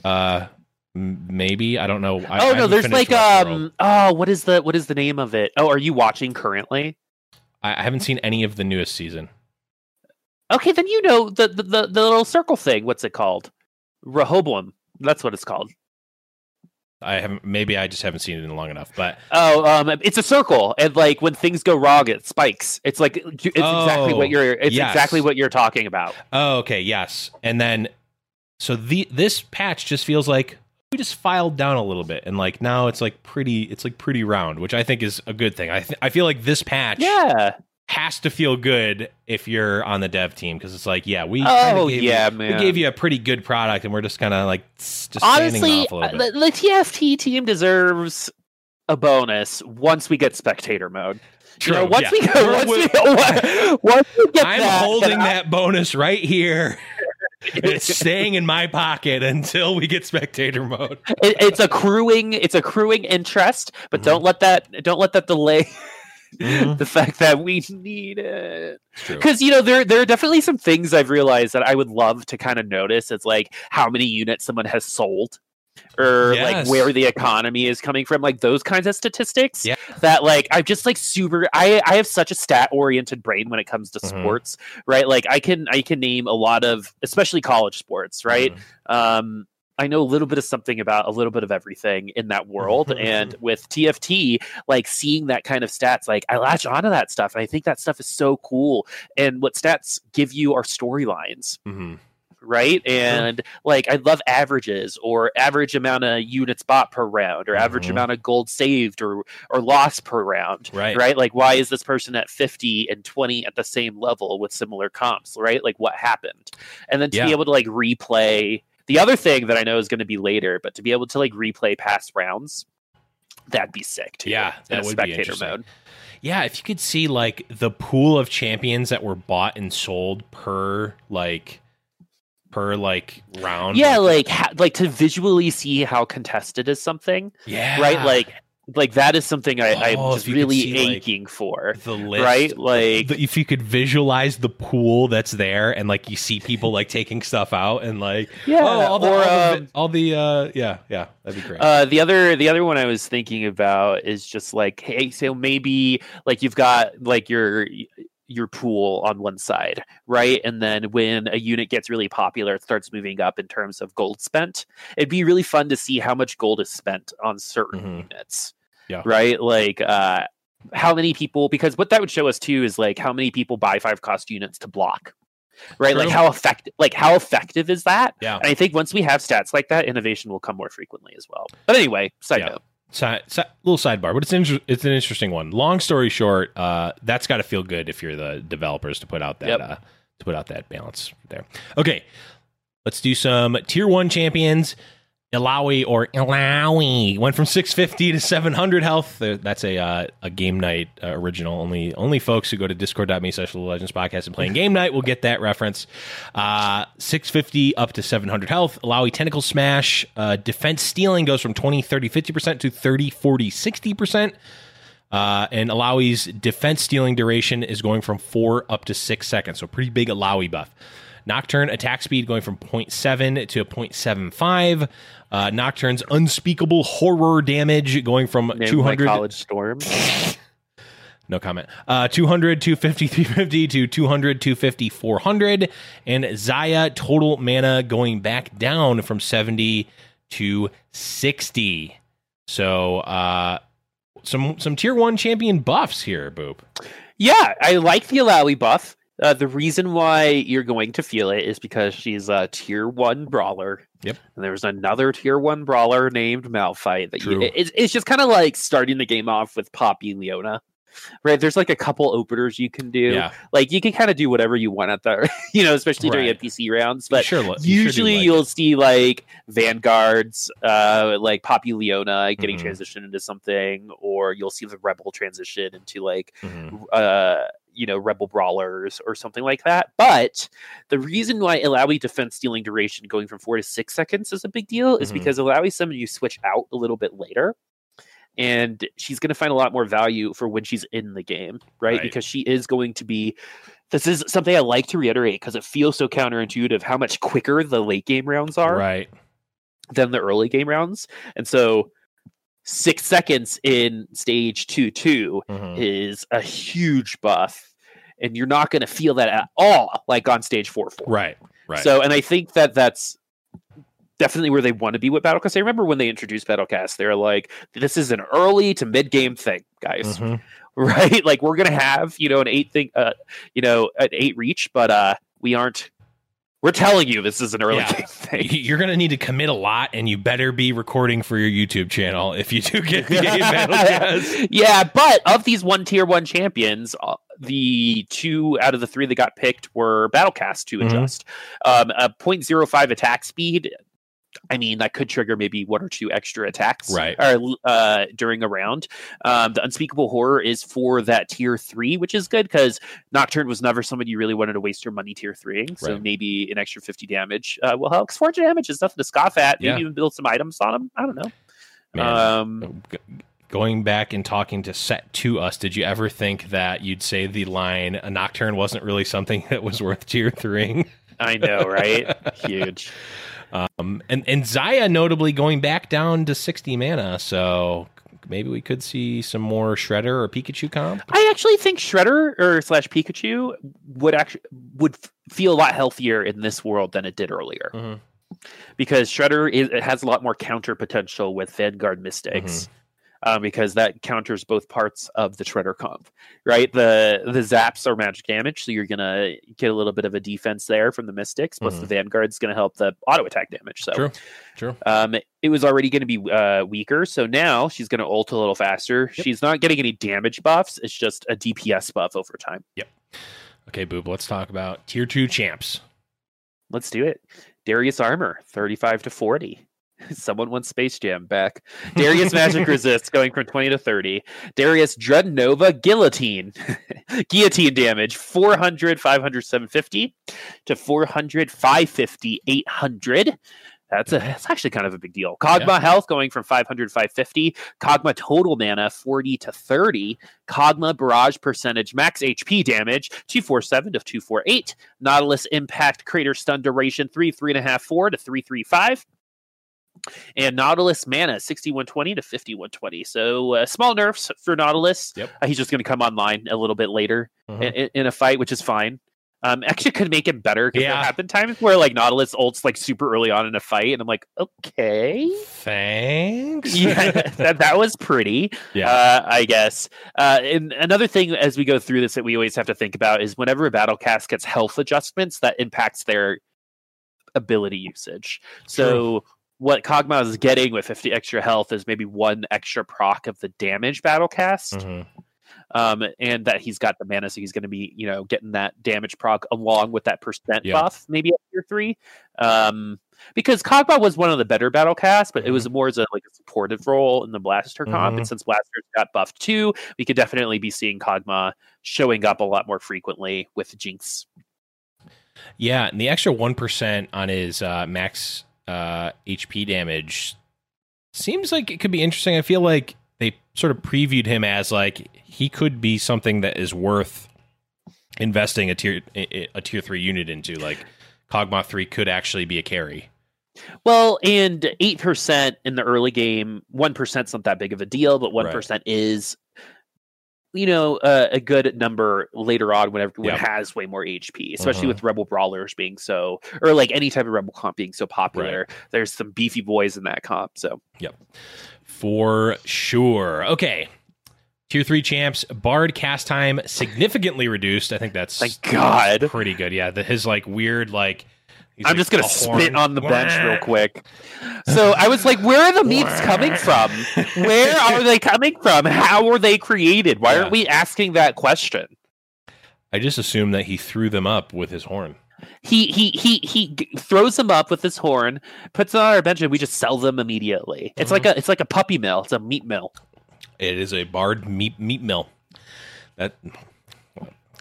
Uh, maybe I don't know. I, I oh no, there's like Westworld. um oh what is the what is the name of it? Oh, are you watching currently? I, I haven't seen any of the newest season. Okay, then you know the the, the, the little circle thing. What's it called? Rehoboam. That's what it's called. I haven't. Maybe I just haven't seen it in long enough. But Oh, um, it's a circle, and like when things go wrong, it spikes. It's like it's exactly Oh, what you're. It's yes. exactly what you're talking about. oh, okay, yes. And then so the this patch just feels like we just filed down a little bit and like now it's like pretty. It's like pretty round, which I think is a good thing. I th- I feel like this patch Yeah. Has to feel good if you're on the dev team because it's like yeah we Oh gave yeah, you, man. we gave you a pretty good product and we're just kind of like just Honestly, uh, the, the TFT team deserves a bonus once we get spectator mode. You know, True, once yeah. we go, once we, once we get I'm that, holding then I- that bonus right here. it's staying in my pocket until we get spectator mode. it, it's accruing it's accruing interest but Mm-hmm. don't let that don't let that delay Mhm. the fact that we need it because you know there there are definitely some things i've realized that i would love to kind of notice it's like how many units someone has sold or like where the economy is coming from like those kinds of statistics Yeah. that like i'm just like super i i have such a stat oriented brain when it comes to Mhm. sports right like i can i can name a lot of especially college sports right Mhm. um I know a little bit of something about a little bit of everything in that world. Mm-hmm. and with TFT, like seeing that kind of stats, like I latch onto that stuff. And I think that stuff is so cool. And what stats give you are storylines, Mhm. right? And like I love averages or average amount of units bought per round or average Mhm. amount of gold saved or or lost per round. Right. Right. Like why is this person at 50 and 20 at the same level with similar comps? Right. Like what happened? And then to Yeah. be able to like replay the other thing that I know is going to be later, but to be able to like replay past rounds, that'd be sick too. Yeah, in that a would be spectator interesting. mode. Yeah, if you could see like the pool of champions that were bought and sold per like per like round. Yeah, like ha- like to visually see how contested is something, yeah, right? Like like that is something I, Oh, I'm just you could really see, like, aching for. the list, right? Like- the- if you could visualize the pool that's there, and like you see people like taking stuff out, and like Yeah, oh, all the or, all the, um, all the uh, yeah, yeah, that'd be great. Uh, the other the other one I was thinking about is just like, hey, so maybe like you've got like your your pool on one side, right? And then when a unit gets really popular, it starts moving up in terms of gold spent. It'd be really fun to see how much gold is spent on certain Mhm. units. Yeah. Right? Like uh how many people because what that would show us too is like how many people buy five cost units to block. Right? Like how effective like how effective is that? yeah, And I think once we have stats like that, innovation will come more frequently as well. But anyway, side Yeah. note. Si- si- little sidebar, but it's inter- it's an interesting one. Long story short, uh, that's got to feel good if you're the developers to put out that Yep. uh, to put out that balance there. Okay, let's do some tier one champions. Illaoi or Illaoi went from 650 to 700 health. Uh, That's a uh, a game night uh, original. Only only folks who go to discord.me slash legends podcast and playing game night will get that reference. Uh, 650 up to 700 health. Illaoi tentacle smash. Uh, defense stealing goes from 20, 30, 50% to 30, 40, 60%. Uh, and Illaoi's defense stealing duration is going from four up to six seconds. So pretty big Alawi buff. Nocturne attack speed going from 0.7 to 0.75. Uh, Nocturne's unspeakable horror damage going from Named 200 college storm. No comment. Uh, 200, 250, 350 to 200, 250, 400. And Xayah total mana going back down from 70 to 60. So, uh, some some tier one champion buffs here, Boop. Yeah, I like the Illaoi buff. Uh, the reason why you're going to feel it is because she's a tier one brawler. Yep. And there's another tier one brawler named Malphite that you, True. it's, just kind of like starting the game off with Poppy and Leona. Right, there's like a couple openers you can do. Yeah. Like you can kind of do whatever you want at the, you know, especially during Right. NPC rounds. You But sure, lo- you sure usually like you'll it. see like vanguards uh like poppy leona getting Mhm. transitioned into something or you'll see the rebel transition into like Mhm. uh you know rebel brawlers or something like that but the reason why Illaoi defense stealing duration going from four to six seconds is a big deal is Mhm. because Illaoi someone you switch out a little bit later and she's going to find a lot more value for when she's in the game right, Right. because she is going to be this is something i like to reiterate because it feels so counterintuitive how much quicker the late game rounds are Right. than the early game rounds and so six seconds in stage two two Mhm. is a huge buff and you're not going to feel that at all like on stage four four Right. Right. so, and I think that that's definitely where they want to be with Battlecast. I remember when they introduced Battlecast, they're like, "This is an early to mid game thing, guys." Mhm. Right? Like we're gonna have you know an eight thing, uh, you know, an eight reach, but uh, we aren't. We're telling you this is an early Yeah. game thing. you're going to need to commit a lot, and you better be recording for your YouTube channel if you do get the game Battlecast. yeah, but of these one tier one champions, uh, the two out of the three that got picked were Battlecast to adjust. Um, a 0.05 attack speed. I mean, that could trigger maybe one or two extra attacks Right. or, uh, during a round. Um, the Unspeakable Horror is for that tier three, which is good because Nocturne was never someone you really wanted to waste your money tier three. So Right. maybe an extra 50 damage uh, will help. 'Cause 4 damage is nothing to scoff at. Maybe Yeah. even build some items on them. I don't know. Man. Um, Going back and talking to set to us, did you ever think that you'd say the line "a nocturne wasn't really something that was worth tier three? I know, right? Huge. Um, and and Xayah notably going back down to sixty mana, so maybe we could see some more Shredder or Pikachu comp. I actually think Shredder or slash Pikachu would actually would feel a lot healthier in this world than it did earlier Mhm. because Shredder is, it has a lot more counter potential with Vanguard Mystics. Um, because that counters both parts of the Shredder comp, right? The the zaps are magic damage, so you're gonna get a little bit of a defense there from the Mystics. Plus, the Vanguard's gonna help the auto attack damage. So, True, true. um, it was already going to be uh, weaker, so now she's going to ult a little faster. She's not getting any damage buffs; it's just a DPS buff over time. Yep. Okay, Boop, let's talk about tier two champs. Let's do it. Darius Armor, thirty-five to forty. Someone wants Space Jam back. Darius Magic Resist going from 20 to 30. Darius Dread Nova Guillotine. Guillotine damage 400, 500, 750 to 400, 550, 800. That's a that's actually kind of a big deal. Kog'Maw health going from 500 550. Kog'Maw total mana 40 to 30. Kog'Maw barrage percentage max HP damage 247 to 248. Nautilus impact crater stun duration 3 3.5 4 to 335. And Nautilus mana 6120 to 5120. So uh, small nerfs for Nautilus. Yep. Uh, he's just going to come online a little bit later Mhm. in, in a fight, which is fine. Um, actually, could make it better because Yeah. there have been times where like Nautilus ults like super early on in a fight, and I'm like, okay, Thanks. yeah, that that was pretty. Yeah. uh, I guess. Uh, and another thing as we go through this that we always have to think about is whenever a battle cast gets health adjustments, that impacts their ability usage. So. What Kog'Maw is getting with 50 extra health is maybe one extra proc of the damage battle cast Mhm. um, and that he's got the mana, so he's going to be, you know, getting that damage proc along with that percent Yeah. buff, maybe at tier three. Um, because Kog'Maw was one of the better battle casts, but it Mm-hmm. was more as a like a supportive role in the Blaster comp. And since Blasters got buffed too, we could definitely be seeing Kog'Maw showing up a lot more frequently with Jinx. Yeah, and the extra one percent on his uh, max uh, HP damage seems like it could be interesting. I feel like they sort of previewed him as like he could be something that is worth investing a tier a tier three unit into. Like Kog'Maw three could actually be a carry. Well, and eight percent in the early game, one percent's not that big of a deal, but one is you know uh, a good number later on whenever when Yep. has way more HP, especially Mhm. with Rebel Brawlers being so or like any type of Rebel comp being so popular. There's some beefy boys in that comp, so yep, for sure. Okay. Tier three champs, Bard cast time significantly reduced. I think that's thank God. pretty good. Yeah, the, his like weird like. He's I'm like just gonna spit horn. on the bench real quick. So I was like, where are the memes coming from? Where are they coming from? How were they created? Why Yeah. aren't we asking that question? I just assumed that he threw them up with his horn. He he he he throws them up with his horn, puts them on our bench, and we just sell them immediately. It's like mm-hmm. a it's like a puppy mill. It's a meat mill. It is a Bard meat meat mill. That.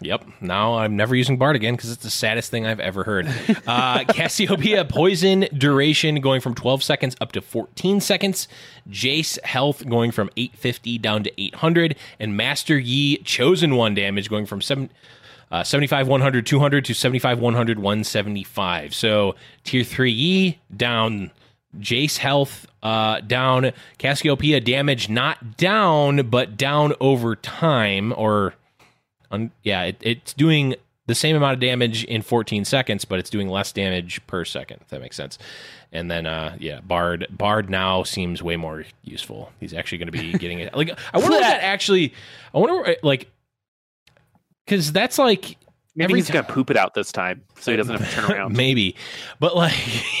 Yep. Now I'm never using Bard again because it's the saddest thing I've ever heard. Uh, Cassiopeia poison duration going from 12 seconds up to 14 seconds. Jace health going from 850 down to 800, and Master Yi chosen one damage going from seven. Uh, 75 100 200 to 75 100 175 so tier 3 yi down Jace health uh, down, Cassiopeia damage not down, but down over time, or un, yeah, it, it's doing the same amount of damage in 14 seconds, but it's doing less damage per second. If that makes sense. And then, uh, yeah, Bard Bard now seems way more useful. He's actually going to be getting it. Like, I wonder what that actually. I wonder, like, because that's like Maybe Every he's gonna poop it out this time, so he doesn't have to turn around. Maybe, but like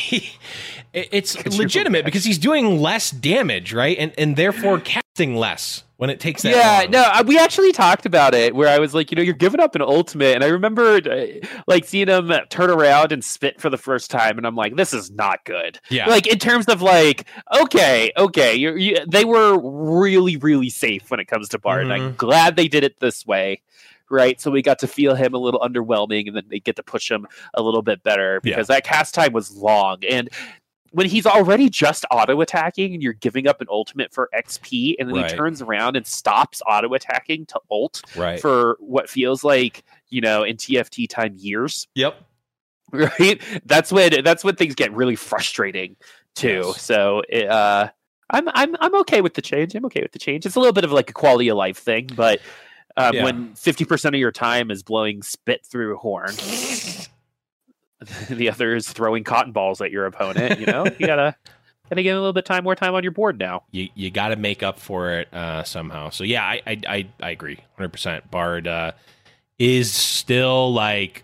it's legitimate because he's doing less damage, right? And and therefore casting less when it takes that. yeah, long. no, we actually talked about it where I was like, you know, you're giving up an ultimate, and I remember uh, like seeing him turn around and spit for the first time, and I'm like, this is not good. Yeah. Like in terms of like, okay, okay, you're, you, they were really, really safe when it comes to Bard. and I'm Mm-hmm. glad they did it this way. Right, so we got to feel him a little underwhelming, and then they get to push him a little bit better Yeah. because that cast time was long. And when he's already just auto attacking, and you're giving up an ultimate for XP, and then Right. he turns around and stops auto attacking to ult right. for what feels like you know in TFT time years, yep. right? That's when that's when things get really frustrating too. Yes. So it, uh, I'm I'm I'm okay with the change. I'm okay with the change. It's a little bit of like a quality of life thing, but um, Yeah. when fifty percent of your time is blowing spit through a horn, the other is throwing cotton balls at your opponent. You know, you gotta gotta give a little bit time more time on your board now. You you got to make up for it uh, somehow. So yeah, I I I, I agree, hundred percent. Bard uh, is still like.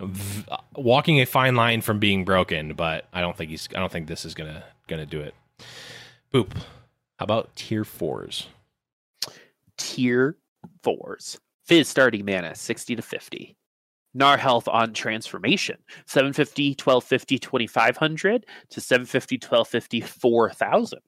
V- walking a fine line from being broken, but I don't think he's. I don't think this is gonna gonna do it. Boop. How about tier fours? tier fours. Fizz starting mana, 60 to 50. Gnar health on transformation, 750, 1250, 2500 to 750, 1250, 4000.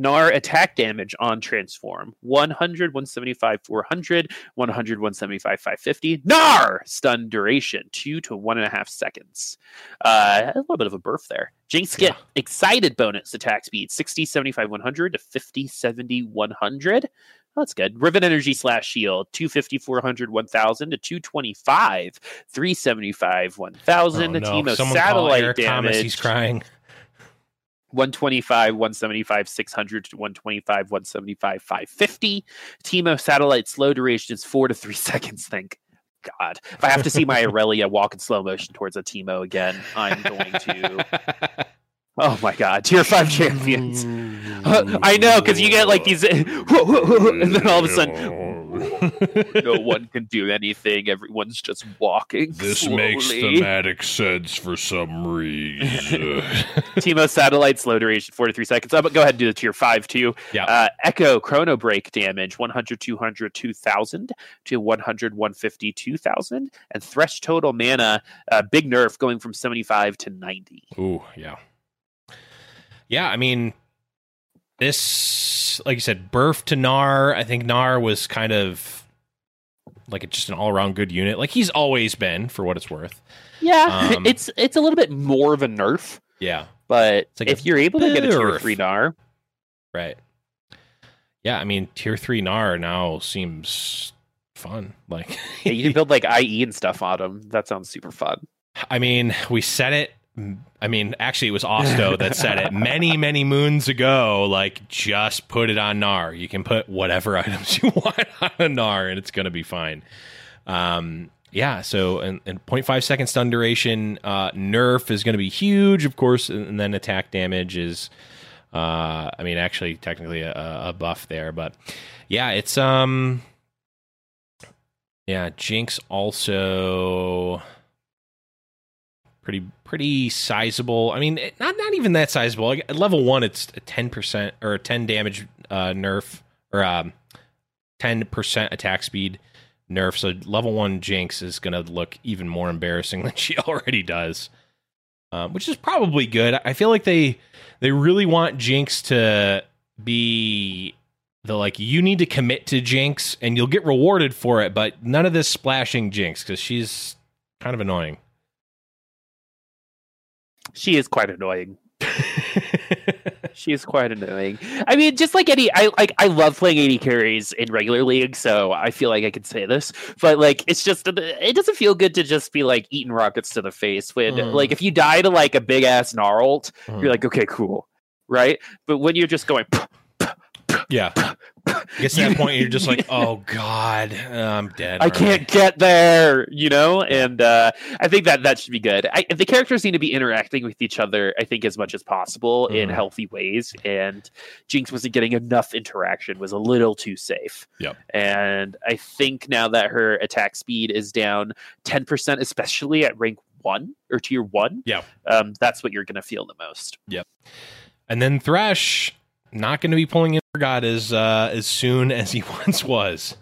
Gnar attack damage on transform, 100, 175, 400, 100, 175, 550. Gnar stun duration, two to one and a half seconds. Uh, a little bit of a burf there. Jinx get Yeah. excited bonus attack speed, 60, 75, 100 to 50, 70, 100. That's good. Riven Energy slash Shield, 250, 400, 1000 to 225, 375, 1000. Oh, no. Team of Someone satellite damage, Thomas. He's crying. 125, 175, 600 to 125, 175, 550. Teemo satellite slow duration is four to three seconds, Thank God. If I have to see my Aurelia walk in slow motion towards a Teemo again, I'm going to. Oh my God. Tier 5 champions. I know, because you get like these. and then all of a sudden, no one can do anything. Everyone's just walking. This slowly. makes thematic sense for some reason. Teemo satellite slow duration 43 seconds. Uh, but go ahead and do the tier 5 too. Yeah. Uh, Ekko chrono break damage 100, 200, 2000 to 100, 150, 2000. And Thresh total mana, uh, big nerf going from 75 to 90. Ooh, yeah. Yeah, I mean, this, like you said, Burf to Gnar. I think Gnar was kind of like just an all around good unit. Like he's always been, for what it's worth. Yeah, Um, it's it's a little bit more of a nerf, Yeah, but like if you're able to get a tier 3 Gnar, right. Yeah, I mean, tier three Gnar now seems fun. Like, yeah, you can build like IE and stuff on them. That sounds super fun. I mean, we said it I mean, actually, it was Osto that said it many, many moons ago. Like, just put it on Gnar. You can put whatever items you want on a Gnar, and it's going to be fine. Um, yeah. So, and, and 0.5 second stun duration uh, nerf is going to be huge, of course, and, and then attack damage is. Uh, I mean, actually, technically a, a buff there, but yeah, it's um, yeah, Jinx also pretty pretty sizable. I mean, not not even that sizable. At level one, it's a ten percent or a ten damage uh, nerf or um, ten percent attack speed nerf. So level one Jinx is going to look even more embarrassing than she already does, um, which is probably good. I feel like they they really want Jinx to be the like you need to commit to Jinx and you'll get rewarded for it, but none of this splashing Jinx because she's kind of annoying. She is quite annoying. she is quite annoying. I mean, just like any, I like I love playing AD carries in regular league, so I feel like I can say this. But like, it's just it doesn't feel good to just be like eating rockets to the face. When Mm. like if you die to like a big ass gnarled, Mm. you're like, okay, cool, right? But when you're just going, Yeah. Gets to that point, you're just like, oh god, I'm dead. I already." can't get there, you know, and uh, I think that that should be good. I, the characters need to be interacting with each other, I think, as much as possible in Mhm. healthy ways. And Jinx wasn't getting enough interaction; was a little too safe. Yep. And I think now that her attack speed is down ten percent, especially at rank one or tier one, Yeah. um, that's what you're going to feel the most. And then Thresh not going to be pulling in God as uh, as soon as he once was.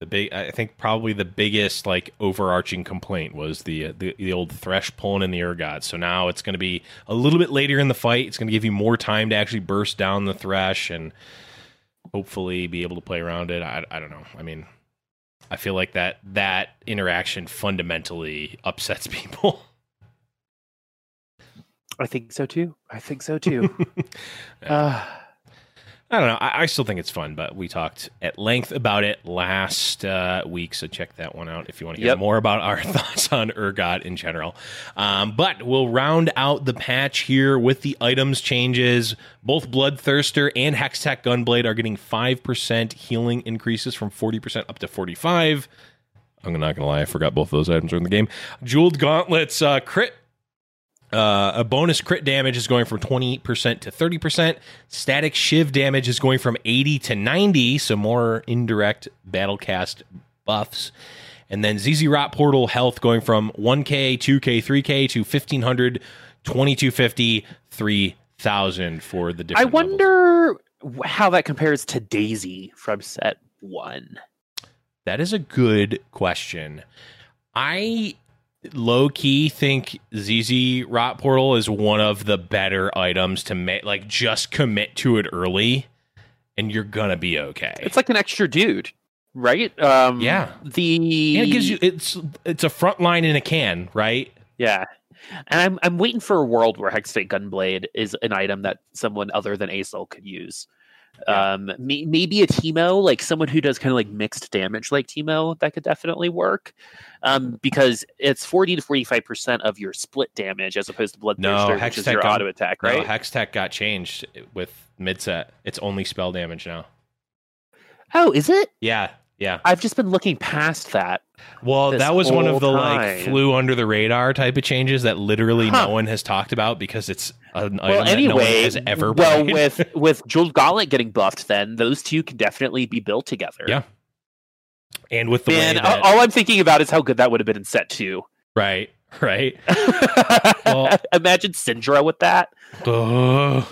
The big, I think, probably the biggest like overarching complaint was the uh, the, the old Thresh pulling in the Urgot. So now it's going to be a little bit later in the fight. It's going to give you more time to actually burst down the Thresh and hopefully be able to play around it. I, I don't know. I mean, I feel like that that interaction fundamentally upsets people. I think so too. I think so too. uh, I don't know. I, I still think it's fun, but we talked at length about it last uh, week, so check that one out if you want to hear Yep. more about our thoughts on Urgot in general. Um, but we'll round out the patch here with the items changes. Both Bloodthirster and Hextech Gunblade are getting 5% healing increases from 40% up to 45 I'm not gonna lie, I forgot both of those items are in the game. Jeweled gauntlets, uh, crit uh, a bonus crit damage is going from 28% to 30%. Static shiv damage is going from 80 to 90, so more indirect battle cast buffs. And then ZZ Rot Portal health going from 1k, 2k, 3k to 1500, 2250, 3000 for the I different levels. wonder wh- how that compares to Daisy from set one. That is a good question. I low key think ZZ Rot Portal is one of the better items to make. Like, just commit to it early, and you're gonna be okay. It's like an extra dude, right? Um, Yeah. The and it gives you it's it's a front line in a can, right? yeah. And I'm I'm waiting for a world where Hextech Gunblade is an item that someone other than Asol could use. Yeah. Um, may, maybe a Teemo, like someone who does kind of like mixed damage, like Teemo, that could definitely work. Um, because it's forty to forty five percent of your split damage as opposed to Bloodthirster, No, which is your Gun- auto attack, No, right? Hextech got changed with midset. It's only spell damage now. oh, is it? Yeah, yeah. I've just been looking past that. Well, that was one of the like flew under the radar type of changes that literally Huh. no one has talked about because it's an well, item that no anyway, has ever well played. with with Jeweled Gauntlet getting buffed, then those two can definitely be built together. Yeah. and with the Man, that, all I'm thinking about is how good that would have been in set two. right, right. Well- Imagine Syndra with that. Ugh.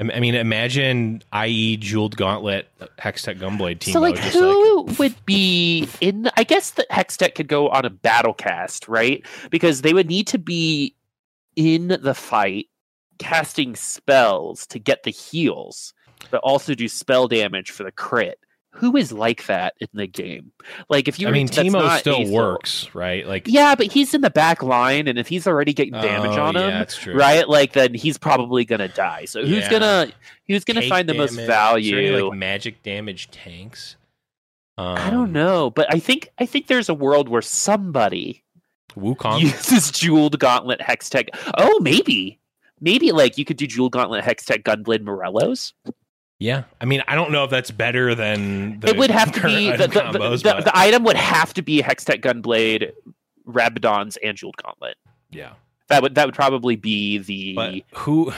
I I mean, imagine IE Jeweled Gauntlet uh, Hextech Gunblade team. so, like, who would be in? I guess that Hextech could go on a battle cast, right? Because they would need to be in the fight, casting spells to get the heals, but also do spell damage for the crit. Who is like that in the game? Like, if you, I mean, Teemo still Asol. works, right? Like, Yeah, but he's in the back line, and if he's already getting damage Oh, on him, yeah, that's true. right? Like then he's probably gonna die. So who's Yeah. gonna who's gonna Take find the most damage. There value? any, like magic damage tanks. Um, I don't know, but I think I think there's a world where somebody Wukong. uses jeweled gauntlet hex tech. Oh, maybe, maybe like you could do Jewel gauntlet hex tech gunblade Morellos. Yeah, I mean, I don't know if that's better than the it would have to be the, the, combos, the, the item would have to be hex tech gunblade, Rabadons, and jeweled gauntlet. yeah. That would that would probably be the But who,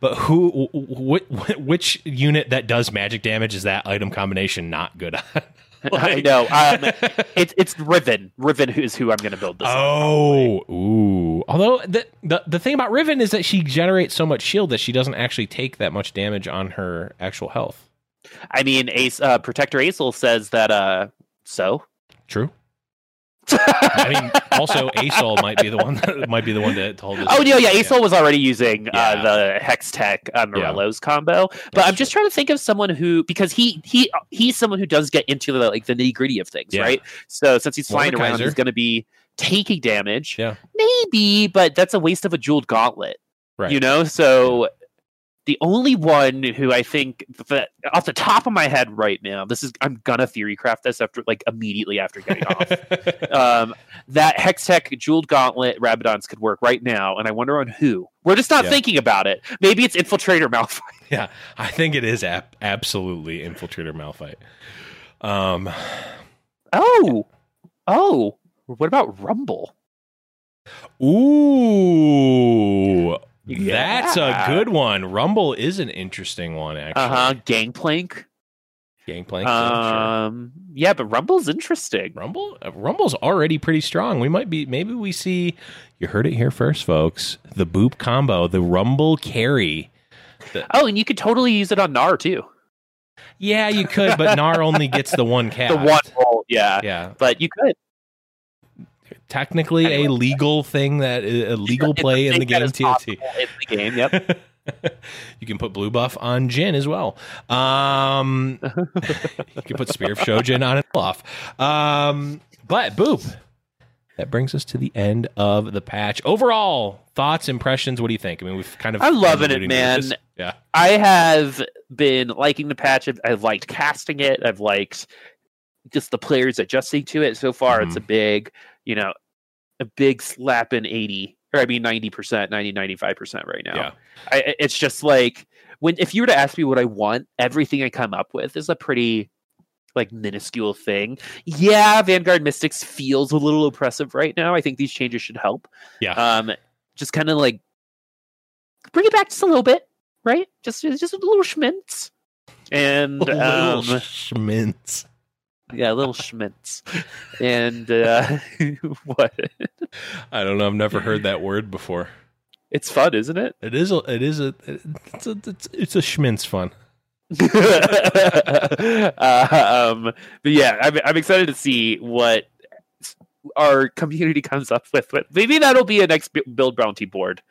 but who, wh- which unit that does magic damage is that item combination not good on? I know. Um, it's it's Riven. Riven who is who I'm going to build this. on. Oh, ooh. Although the, the the thing about Riven is that she generates so much shield that she doesn't actually take that much damage on her actual health. I mean, Ace uh, Protector Acel says that. Uh, so True. I mean, also Asol might be the one that might be the one that told us. Oh no, yeah, Asol was already using Yeah. uh, the Hex Tech uh, Morello's combo, but That's I'm just trying to think of someone who because he he he's someone who does get into the like the nitty gritty of things, Yeah. right? So since he's flying around, he's going to be taking damage, Yeah. maybe, but that's a waste of a jeweled gauntlet, Right. you know. So the only one who I think that off the top of my head right now, this is I'm gonna theory craft this after like immediately after getting off um, that Hextech Jeweled Gauntlet Rabadons could work right now, and I wonder on who. We're just not Yeah. thinking about it. Maybe it's Infiltrator Malphite. yeah, I think it is ab- absolutely infiltrator Malphite. Um, Oh, oh. What about Rumble? ooh, that's a good one. Rumble is an interesting one, actually. Uh huh. Gangplank. Gangplank. yeah, sure. Um. Yeah, but Rumble's interesting. Rumble, uh, Rumble's already pretty strong. We might be, maybe we see. You heard it here first, folks. The Boop combo, the Rumble carry. Oh, and you could totally use it on Gnar too. Yeah, you could, but Gnar only gets the one cast. The one roll, yeah. Yeah, But you could. Technically Anyway. a legal thing that a legal It's play in the game TFT. In the game, yep. you can put blue buff on Jhin as well. Um, you can put Spear of Shojin on and off. Um, but boop. That brings us to the end of the patch. Overall thoughts, impressions. What do you think? I mean, we've kind of I'm loving it, man. this. Yeah, I have been liking the patch. I've, I've liked casting it. I've liked just the players adjusting to it. So far, it's a Mm-hmm. big, you know, a big slap in 80, or I mean 90%, 90, 95% right now. yeah, I, it's just like, when if you were to ask me what I want, everything I come up with is a pretty like minuscule thing. Yeah, Vanguard Mystics feels a little oppressive right now. I think these changes should help. yeah. Um, just kind of like bring it back just a little bit, right? Just just a little schmintz, and Little um, schmints. Yeah, little schmintz, and uh, what? I don't know. I've never heard that word before. It's fun, isn't it? It is. A, it is a. It's a. It's, it's a schmintz fun. uh, um, but yeah, I'm, I'm excited to see what our community comes up with. But maybe that'll be a next bu- build bounty board.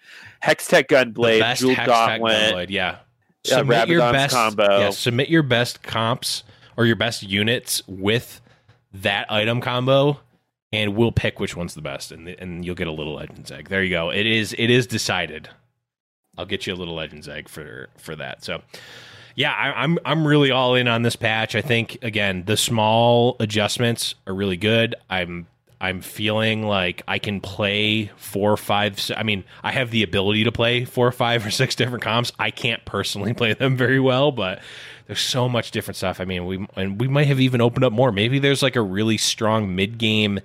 Hextech Gunblade, Jewel Gauntlet. Gunblade, Yeah. Yeah, Submit your best combo. Yeah, submit your best comps or your best units with that item combo, and we'll pick which one's the best, and and you'll get a little Legends egg. There you go. It is. It is decided. I'll get you a little Legends egg for for that. So. Yeah, I, I'm I'm really all in on this patch. I think again the small adjustments are really good. I'm I'm feeling like I can play four, or five. I mean, I have the ability to play four, or five, or six different comps. I can't personally play them very well, but there's so much different stuff. I mean, we and we might have even opened up more. Maybe there's like a really strong mid game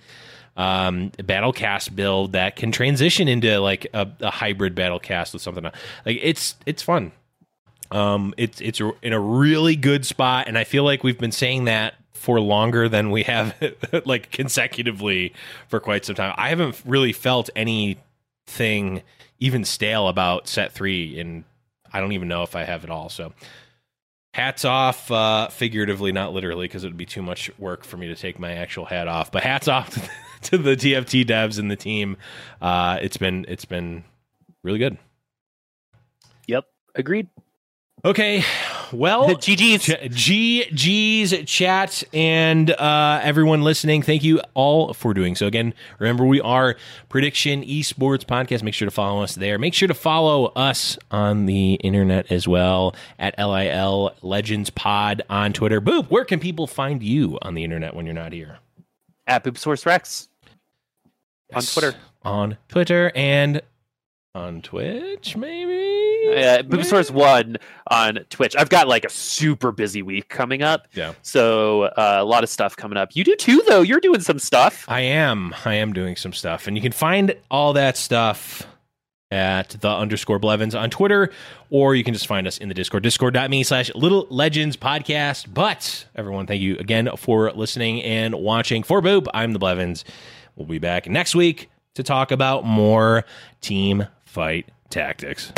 um battle cast build that can transition into like a, a hybrid battle cast with something like it's it's fun um, it's it's in a really good spot, and I feel like we've been saying that for longer than we have, like consecutively for quite some time. I haven't really felt anything even stale about set three, and I don't even know if I have it all. So, hats off, uh, figuratively, not literally, because it would be too much work for me to take my actual hat off. But hats off to, to the TFT devs and the team. Uh, it's been it's been really good. Yep, agreed. Okay, well, GG's. Ch- GG's chat and uh, everyone listening, thank you all for doing so. Again, remember we are Prediction Esports Podcast. Make sure to follow us there. Make sure to follow us on the internet as well at LIL Legends Pod on Twitter. Boop, where can people find you on the internet when you're not here? At Boop Source Rex. on Twitter. On Twitter and on Twitch, maybe. Yeah, Boobsaurus one on Twitch. I've got like a super busy week coming up. Yeah. So uh, a lot of stuff coming up. You do too, though. You're doing some stuff. I am. I am doing some stuff, and you can find all that stuff at the underscore Blevins on Twitter, or you can just find us in the Discord, discord.me slash Little Legends Podcast. But everyone, thank you again for listening and watching. For Boop, I'm the Blevins. We'll be back next week to talk about more team fight tactics.